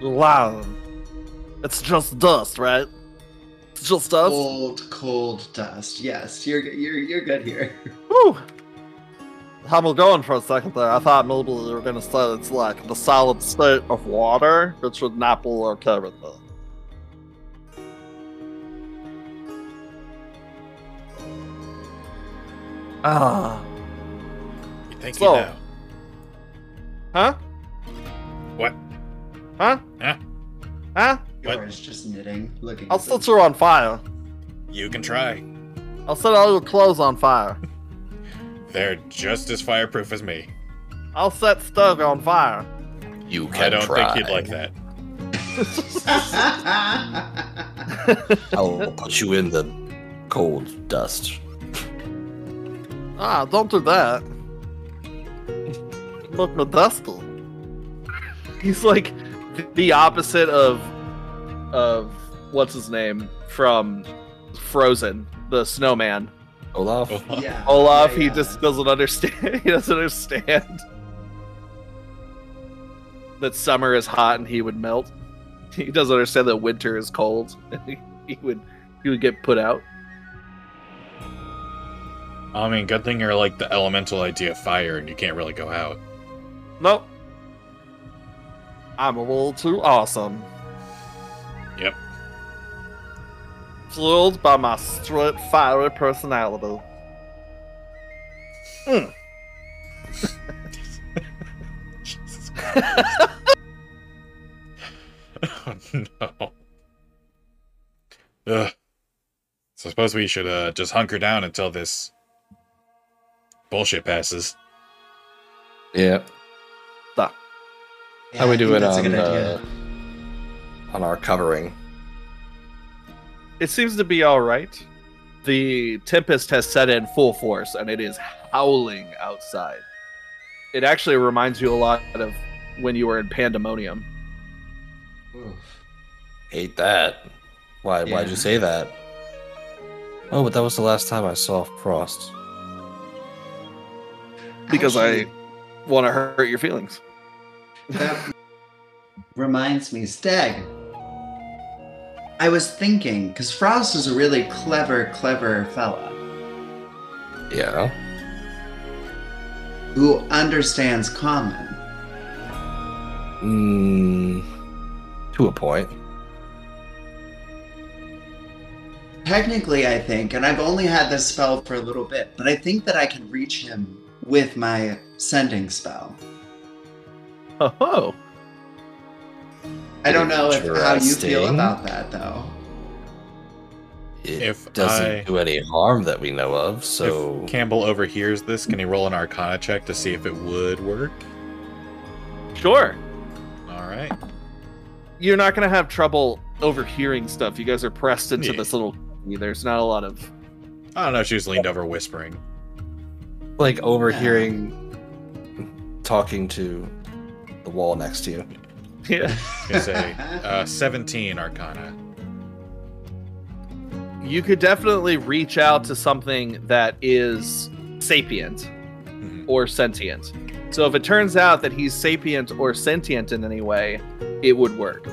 Loud. It's just dust, right? It's just dust. cold, cold dust. Yes, you're, you're, you're good here. Whew. Had me going for a second there. I thought maybe you were gonna say it's like the solid state of water, which would not be okay with me. Ah. You think So- you know? Huh? What? Huh? Huh? Huh? What? Yours just knitting, looking. I'll at set you on fire. You can try. I'll set all your clothes on fire. They're just as fireproof as me. I'll set Stug on fire. You can try. I don't try. think you'd like that. I'll put you in the cold dust. Ah, don't do that. Look, no dusty. He's like the opposite of of what's his name from Frozen, the snowman. Olaf. Yeah. Olaf, yeah, he just doesn't understand. He doesn't understand that summer is hot and he would melt. He doesn't understand that winter is cold and he, he would he would get put out. I mean, good thing you're like the elemental idea of fire and you can't really go out. Nope. I'm a little too awesome. Yep. Fueled by my straight fiery personality. Mm. Jesus Christ. oh no. Ugh. So I suppose we should uh, just hunker down until this bullshit passes. Yeah. Duh. Yeah, How we I think doing on uh, on our covering? It seems to be all right. The tempest has set in full force and it is howling outside. It actually reminds you a lot of when you were in Pandemonium. Oof. Hate that. Why? Why'd you say that? Oh, but that was the last time I saw Frost. Because Actually, I want to hurt your feelings. That reminds me, Stag. I was thinking, because Frost is a really clever, clever fella Yeah. who understands common. Mm, to a point. Technically, I think, and I've only had this spell for a little bit, but I think that I can reach him with my sending spell. Oh, I don't know if, how you feel about that, though. It If doesn't I- do any harm that we know of, so If Campbell overhears this, can he roll an Arcana check to see if it would work? sure. All right. You're not going to have trouble overhearing stuff. You guys are pressed into Yeah. this little. There's not a lot of. I don't know. She was leaned over whispering. Like overhearing talking to the wall next to you. Yeah. It's a uh, 17 Arcana. You could definitely reach out to something that is sapient Mhm. or sentient. So if it turns out that he's sapient or sentient in any way, it would work.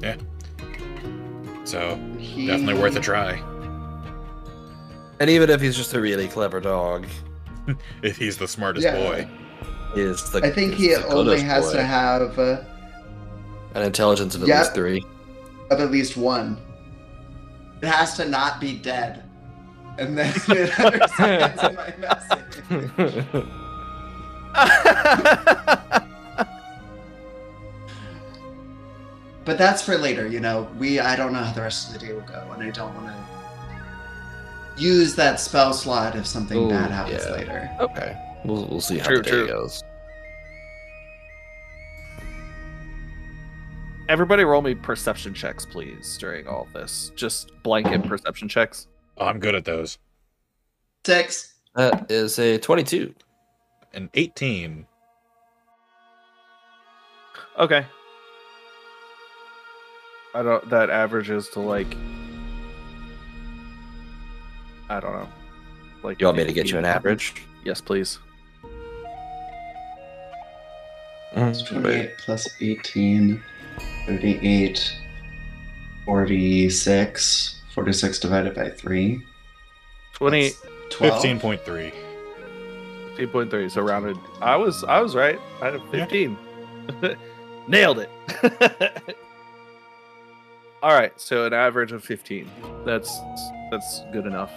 Yeah. So He- definitely worth a try. And even if he's just a really clever dog, If he's the smartest Yeah. boy. he is the I think he only has boy. to have uh, an intelligence of at Yeah. least three. of at least one. It has to not be dead. And then it understands my message. But that's for later, you know. We I don't know how the rest of the day will go, and I don't want to use that spell slot if something Ooh, bad happens yeah. later. okay, we'll we'll see how True, the day true. goes. Everybody roll me perception checks, please, during all this. Just blanket perception checks. I'm good at those. Six. That is a twenty-two. An 18. Okay. I don't that averages to like I don't know. Like You want me to get you an average? Yes, please. Mm. It's 28 plus 18, 38, 46. 46 divided by 3. 20 12. 15.3. 15.3 so rounded. I was I was right. I had 15. Nailed it. All right, so an average of 15. That's that's good enough.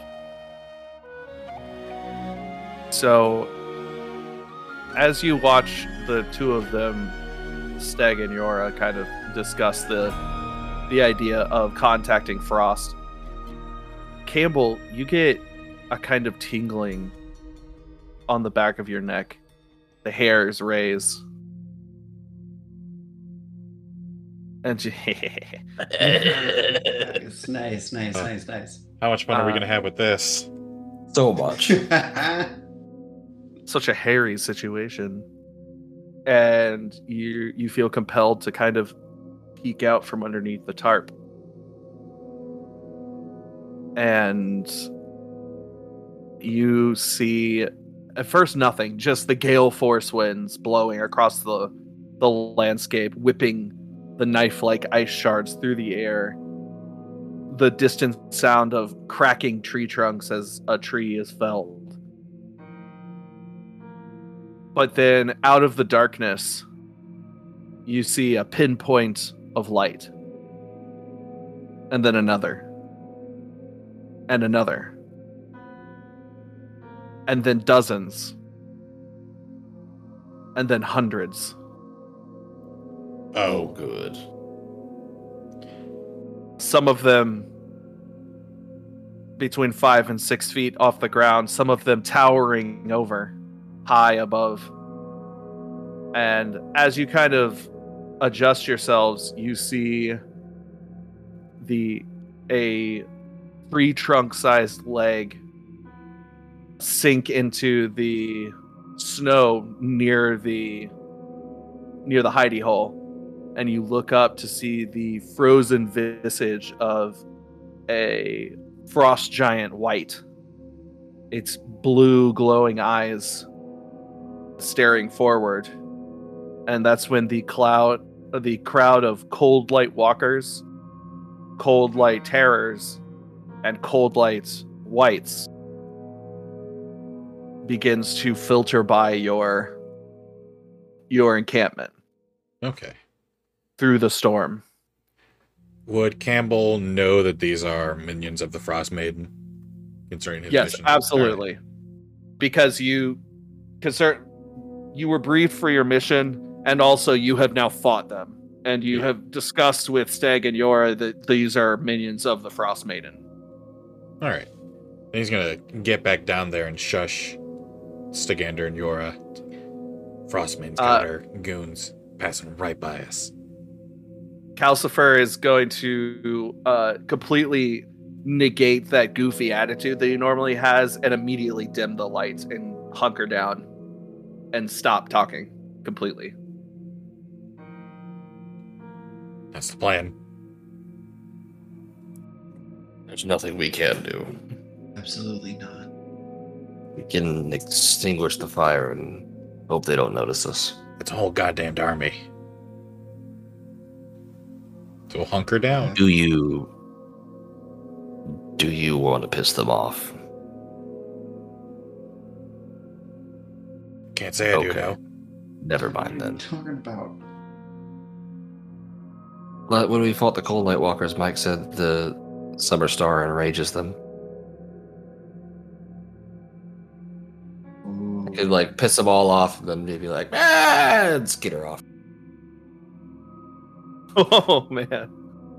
So as you watch the two of them Steg and Yora kind of discuss the the idea of contacting Frost. Campbell, you get a kind of tingling on the back of your neck. The hairs raise. And you, Nice, nice, nice, nice, nice. How much fun are we Uh, going to have with this? so much. such a hairy situation, and you you feel compelled to kind of peek out from underneath the tarp, and you see at first nothing, just the gale force winds blowing across the the landscape, whipping the knife-like ice shards through the air. The distant sound of cracking tree trunks as a tree is felled. But then out of the darkness, you see a pinpoint of light. And then another. And another. And then dozens. And then hundreds. Oh, good. Some of them between five and six feet off the ground, some of them towering over, high above. And as you kind of adjust yourselves, you see the a tree trunk sized leg sink into the snow near the near the hidey hole and you look up to see the frozen visage of a frost giant white its blue glowing eyes staring forward and that's when the cloud the crowd of cold light walkers cold light terrors and cold light whites begins to filter by your your encampment okay. through the storm. Would Campbell know that these are minions of the Frost Maiden? Concerning his yes, mission? absolutely. Because you concern you were briefed for your mission and also you have now fought them. And you Yeah. have discussed with Stag and Yora that these are minions of the Frost Maiden. All right. He's gonna get back down there and shush Stigander and Yora. Frost Maiden's got Uh, her goons passing right by us. Calcifer is going to uh, completely negate that goofy attitude that he normally has and immediately dim the lights and hunker down and stop talking completely. That's the plan. There's nothing we can do. Absolutely not. We can extinguish the fire and hope they don't notice us. It's a whole goddamned army. So hunker down. Do you do you want to piss them off? Can't say I do Okay. now. Never mind What are you then. talking about? But when we fought the Cold Light Walkers, Mike said the Summer Star enrages them. Ooh. It could like piss them all off, and then maybe like ah, and skitter off. Oh man.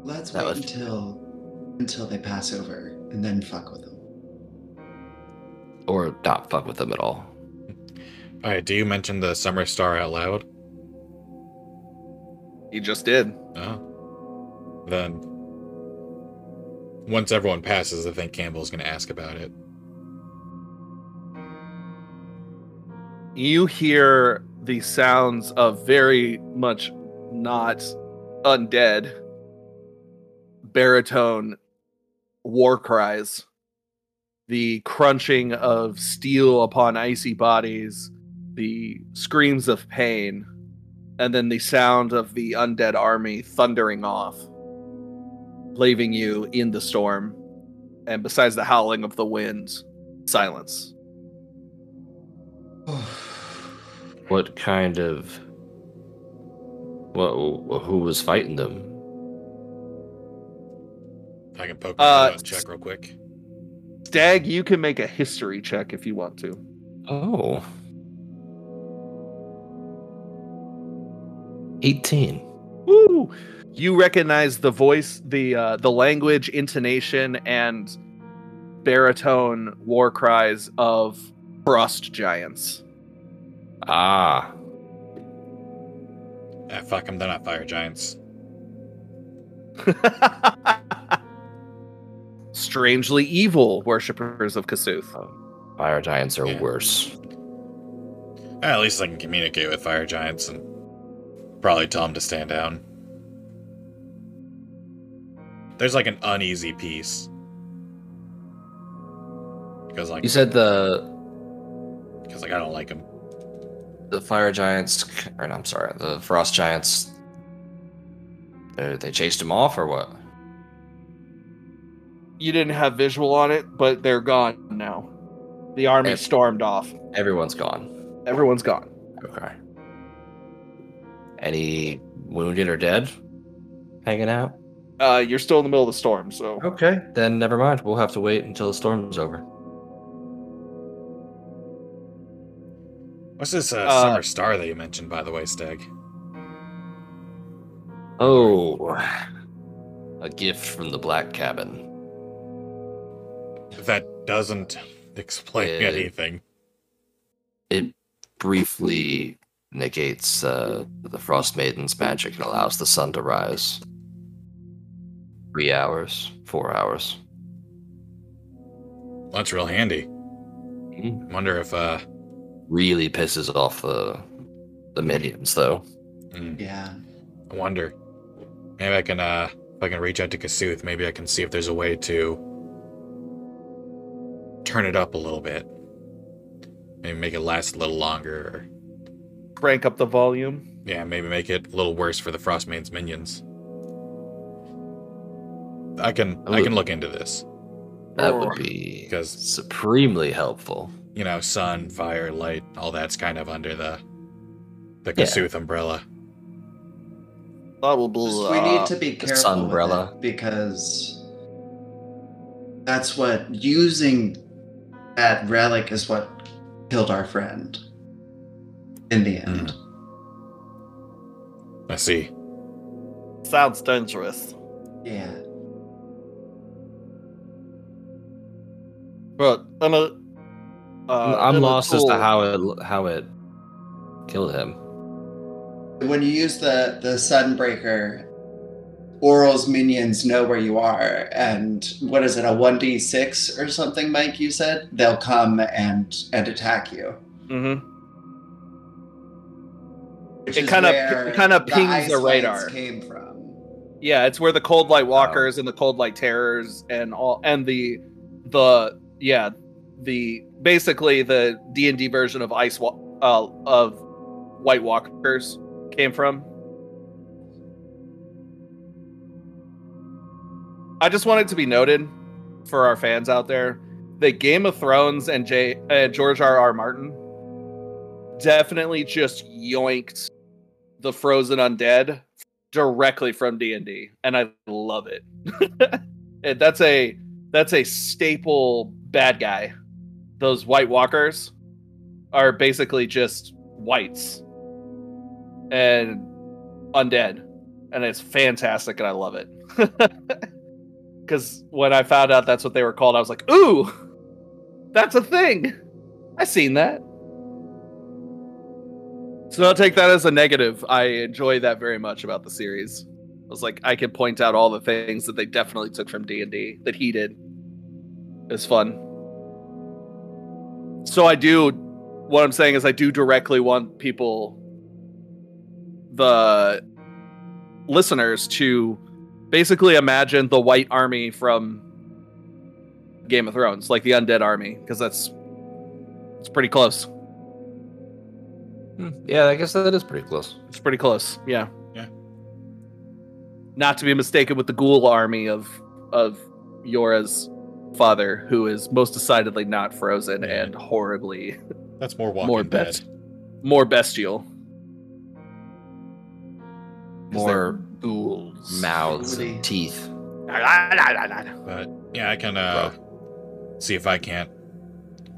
Let's That wait was- until until they pass over and then fuck with them. Or not fuck with them at all. All right. Do you mention the Summer Star out loud? He just did. Oh. Then, once everyone passes, I think Campbell's going to ask about it. You hear the sounds of very much not undead baritone war cries. The crunching of steel upon icy bodies, the screams of pain, and then the sound of the undead army thundering off, leaving you in the storm. And besides the howling of the wind, silence. What kind of what? Who was fighting them? I can poke Uh, uh, and check real quick. Stag, you can make a history check if you want to. Oh. 18. Woo! You recognize the voice, the uh, the language, intonation, and baritone war cries of frost giants. Ah. Ah, fuck them. They're not fire giants. Strangely evil worshippers of Kasuth. Fire giants are Yeah. worse. At least I can communicate with fire giants and probably tell him to stand down. There's like an uneasy peace. Because like You said the because like I don't like him. the fire giants, or no, I'm sorry, the frost giants. They, they chased him off, or what? You didn't have visual on it, but they're gone now. The army stormed off. Everyone's gone. Everyone's gone. Okay. Any wounded or dead hanging out? Uh, you're still in the middle of the storm, so Okay, then never mind. We'll have to wait until the storm's over. What's this uh, Uh, summer star that you mentioned, by the way, Stag? Oh, a gift from the Black Cabin. That doesn't explain Yeah. anything. It briefly negates uh, the Frost Maiden's magic and allows the sun to rise. Three hours, four hours. That's real handy. Mm. Wonder if uh Really pisses off the the minions, though. mm, Yeah. I wonder. Maybe I can uh if I can reach out to Kasuth, maybe I can see if there's a way to turn it up a little bit. Maybe make it last a little longer. Or, crank up the volume. yeah, maybe make it a little worse for the Frostmaid's minions. I can I can look into this. That would be Because supremely helpful. you know, sun, fire, light, all that's kind of under the the Yeah. Umbrella. Blah, blah, blah. we need to be uh, the careful with sunbrella. it because that's what using that relic is what killed our friend in the end. I see. Sounds dangerous. Yeah. But I'm a. Uh, I'm in a lost as to how it how it killed him. When you use the the Sunbreaker, Auril's minions know where you are, and what is it, a one d six or something, Mike? You said they'll come and and attack you. Mhm. It is kinda- it kinda pings ice the radar. Came from. Yeah, it's where the cold light walkers and the cold light terrors and all and the the yeah the basically the D and D version of ice wa- uh, of White Walkers came from. I just wanted to be noted for our fans out there that Game of Thrones and J uh, George R. R. Martin definitely just yoinked the frozen undead directly from D&D and I love it. And that's a that's a staple bad guy. Those white walkers are basically just whites and undead and it's fantastic and I love it. Cuz when I found out that's what they were called I was like, "Ooh! That's a thing. I seen that." So don't take that as a negative. I enjoy that very much about the series. I was like, I can point out all the things that they definitely took from D and D that he did. It's fun. So I do. What I'm saying is, I do directly want people, the listeners, to basically imagine the White Army from Game of Thrones, like the Undead Army, because that's it's pretty close. Hmm, Yeah, I guess that is pretty close. It's pretty close. Yeah. Yeah. Not to be mistaken with the ghoul army of of Yora's father, who is most decidedly not frozen Yeah. and horribly That's more walking more best more bestial. More ghouls. mouths and teeth. But yeah, I can uh, see if I can't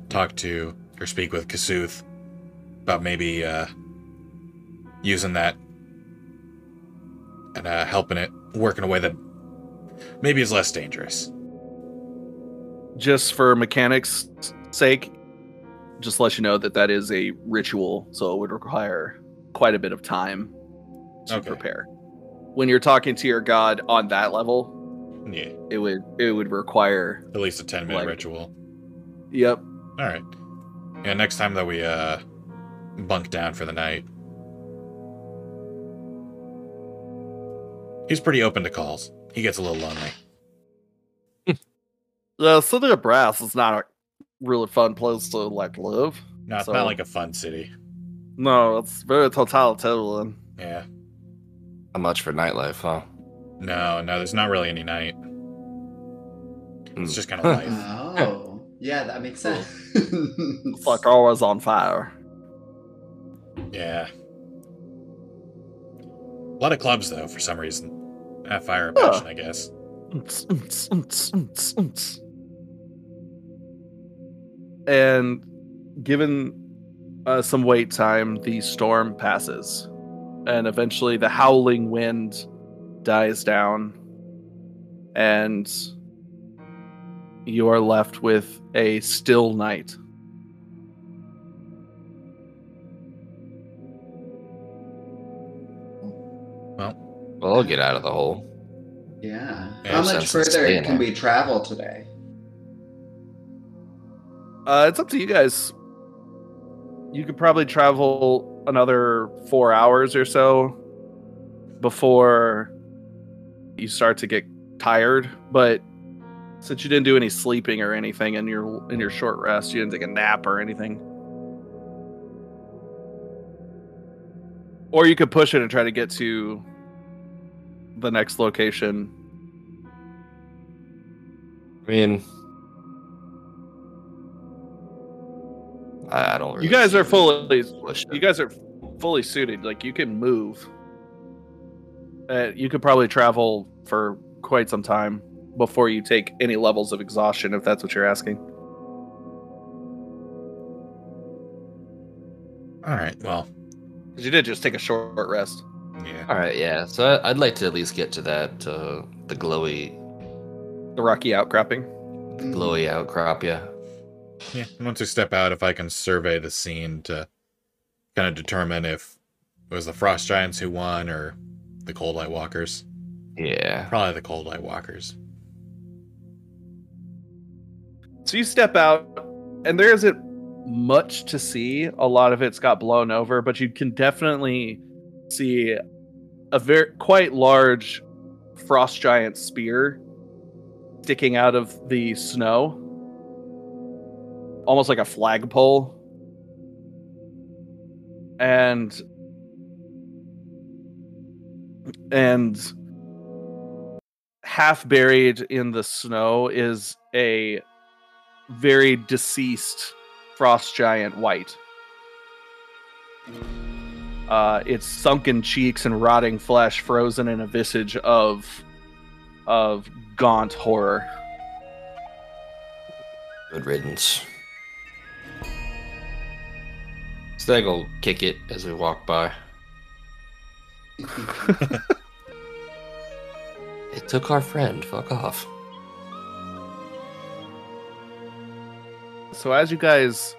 talk to or speak with Kasuth about maybe uh, using that and uh, helping it work in a way that maybe is less dangerous. Just for mechanics' sake, just let you know that that is a ritual, so it would require quite a bit of time to Okay. prepare. When you're talking to your god on that level, Yeah, it would it would require at least a ten minute Like- ritual. Yep. All right. Yeah, next time that we uh bunk down for the night. He's pretty open to calls. He gets a little lonely. The city of Brass is not a really fun place to like live. No, it's So- not like a fun city. No, it's very totalitarian. Yeah. Not much for nightlife, huh? No, no, there's not really any night. It's Hmm. just kind of life. Oh, yeah, that makes sense. It's like always on fire. Yeah. A lot of clubs, though, for some reason. Uh, fire impression, I guess. And given uh, some wait time, the storm passes. And eventually the howling wind dies down. And you are left with a still night. Well, I'll get out of the hole. yeah. Yeah, How much further can there. we travel today? Uh, it's up to you guys. You could probably travel another four hours or so before you start to get tired. But since you didn't do any sleeping or anything in your in your short rest, you didn't take a nap or anything. Or you could push it and try to get to the next location. I mean, I, I don't. Really You guys are fully push you guys are fully suited. Like you can move. Uh, you could probably travel for quite some time before you take any levels of exhaustion, if that's what you're asking. All right, well, Because you did just take a short rest. Yeah. All right, yeah. So I, I'd like to at least get to that uh, the glowy, The rocky outcropping. Mm-hmm. glowy outcrop. Yeah. Yeah, once we step out, if I can survey the scene to kind of determine if it was the Frost Giants who won or the Cold Light Walkers. Yeah. Probably the Cold Light Walkers. So you step out, and there isn't much to see. A lot of it's got blown over, but you can definitely see a very quite large frost giant spear sticking out of the snow, almost like a flagpole. And and half buried in the snow is a very deceased frost giant white. Uh, its sunken cheeks and rotting flesh frozen in a visage of of gaunt horror. Good riddance. Stag will kick it as we walk by. It took our friend. Fuck off. So as you guys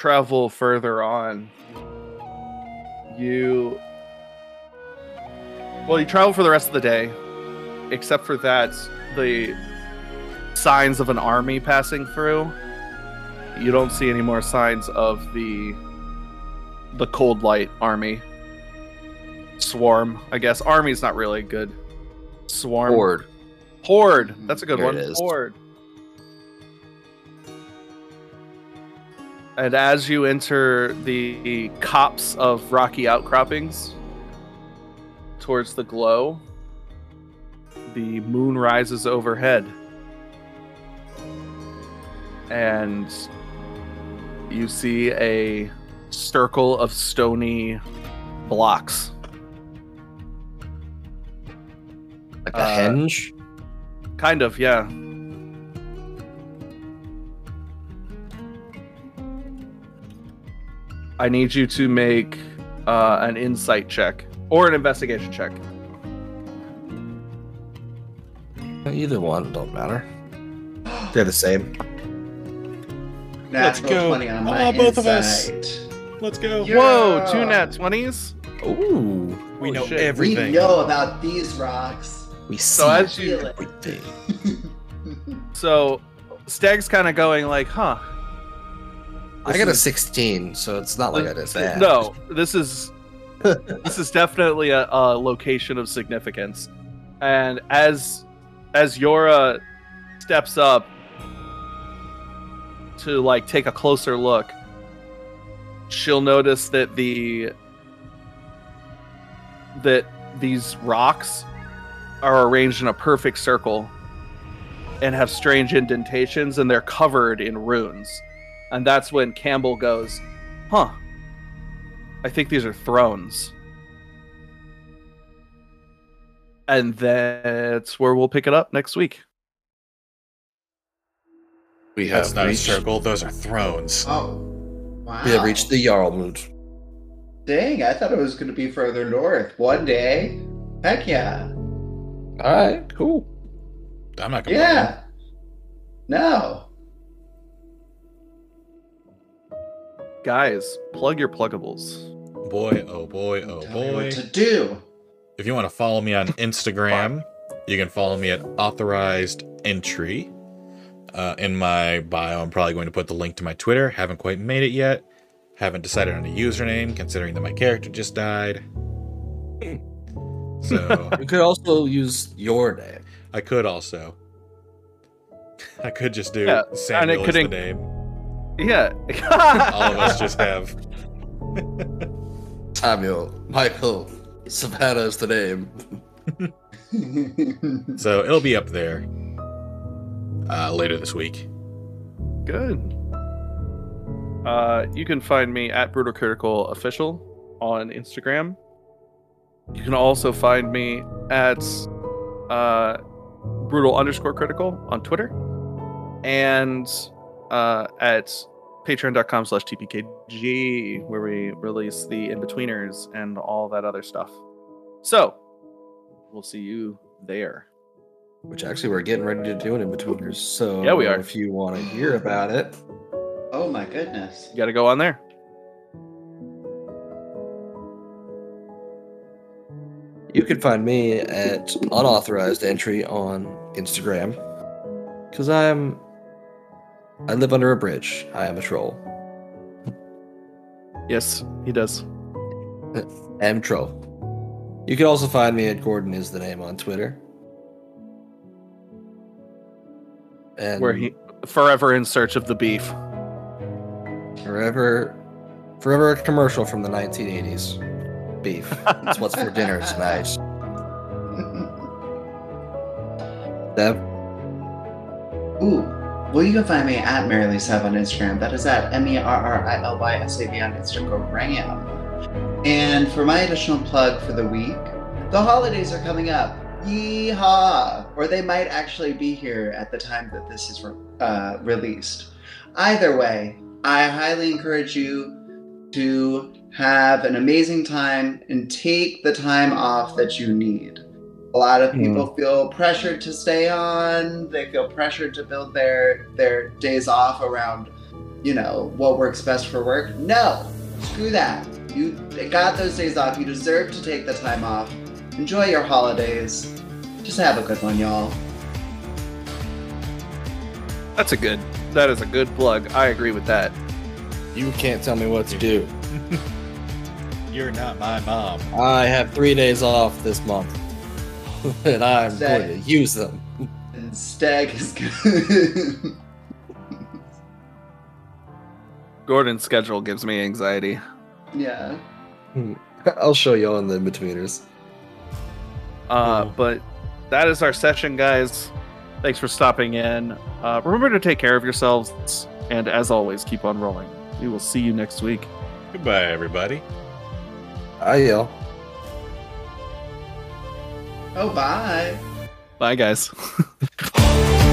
travel further on, you well, you travel for the rest of the day, except for that the signs of an army passing through. You don't see any more signs of the the cold light army. Swarm, I guess. Army's not really good. Swarm. Horde. Horde. That's a good There one. Horde. And as you enter the copse of rocky outcroppings towards the glow, the moon rises overhead. And you see a circle of stony blocks. Like a Uh, henge? Kind of, yeah. I need you to make uh, an insight check or an investigation check. Either one, don't matter. They're the same. Let's go. 20 on my Oh, both of us. Let's go. Yeah. Whoa, two nat 20s? Ooh. We Holy know shit. We know about these rocks. We see So as you everything. so Stag's kind of going like, huh. I This got a 16, so it's not like I did bad. No, this is this is definitely a, a location of significance. And as as Yora steps up to like take a closer look, she'll notice that the that these rocks are arranged in a perfect circle and have strange indentations and they're covered in runes. And that's when Campbell goes, "Huh. I think these are thrones." And that's where we'll pick it up next week. We have That's not reached, a circle. Those are thrones. Oh, wow. We have reached the Jarlmoot. Dang, I thought it was going to be further north. One day. Heck yeah. All right, cool. I'm not gonna. Yeah. No. Guys, plug your pluggables. Boy, oh boy, oh Tell me boy. what to do. If you want to follow me on Instagram, you can follow me at authorized entry. Uh, in my bio, I'm probably going to put the link to my Twitter. Haven't quite made it yet. Haven't decided on a username, considering that my character just died. So You could also use your name. I could also. I could just do Yeah, and it Samuel could is the name. Yeah. All of us just have. Samuel, Michael, Savannah is the name. So it'll be up there uh, later this week. Good. Uh, you can find me at Brutal Critical Official on Instagram. You can also find me at uh, Brutal underscore Critical on Twitter, and uh, at Patreon.com slash TPKG, where we release the in betweeners and all that other stuff. So, we'll see you there. Which actually we're getting ready to do an in-betweeners. So Yeah, we are. If you want to hear about it, oh my goodness. You got to go on there. you can find me at unauthorized entry on Instagram. Cause I'm I live under a bridge. I am a troll. Yes, he does. I am troll. You can also find me at Gordon is the name on Twitter. And Where he forever in search of the beef. forever forever a commercial from the 1980s. Beef. That's what's for dinner tonight. Deb, Ooh. Well, you can find me at Merrily Sav on Instagram. That is at M E R R I L Y S A V on Instagram. And for my additional plug for the week, the holidays are coming up. Yeehaw! Or they might actually be here at the time that this is uh, released. Either way, I highly encourage you to have an amazing time and take the time off that you need. A lot of people hmm. feel pressured to stay on. They feel pressured to build their their days off around, you know, what works best for work. No, screw that. You got those days off. You deserve to take the time off. Enjoy your holidays. Just have a good one, y'all. That's a good. That is a good plug. I agree with that. you can't tell me what to do. You're not my mom. I have three days off this month. and I'm Sad. going to use them. And Stag is good. Gordon's schedule gives me anxiety. yeah. I'll show you on the in-betweeners. Uh, Cool. But that is our session, guys. Thanks for stopping in. Uh, remember to take care of yourselves, and as always, keep on rolling. We will see you next week. Goodbye, everybody. I yell. Oh, bye. Bye, guys.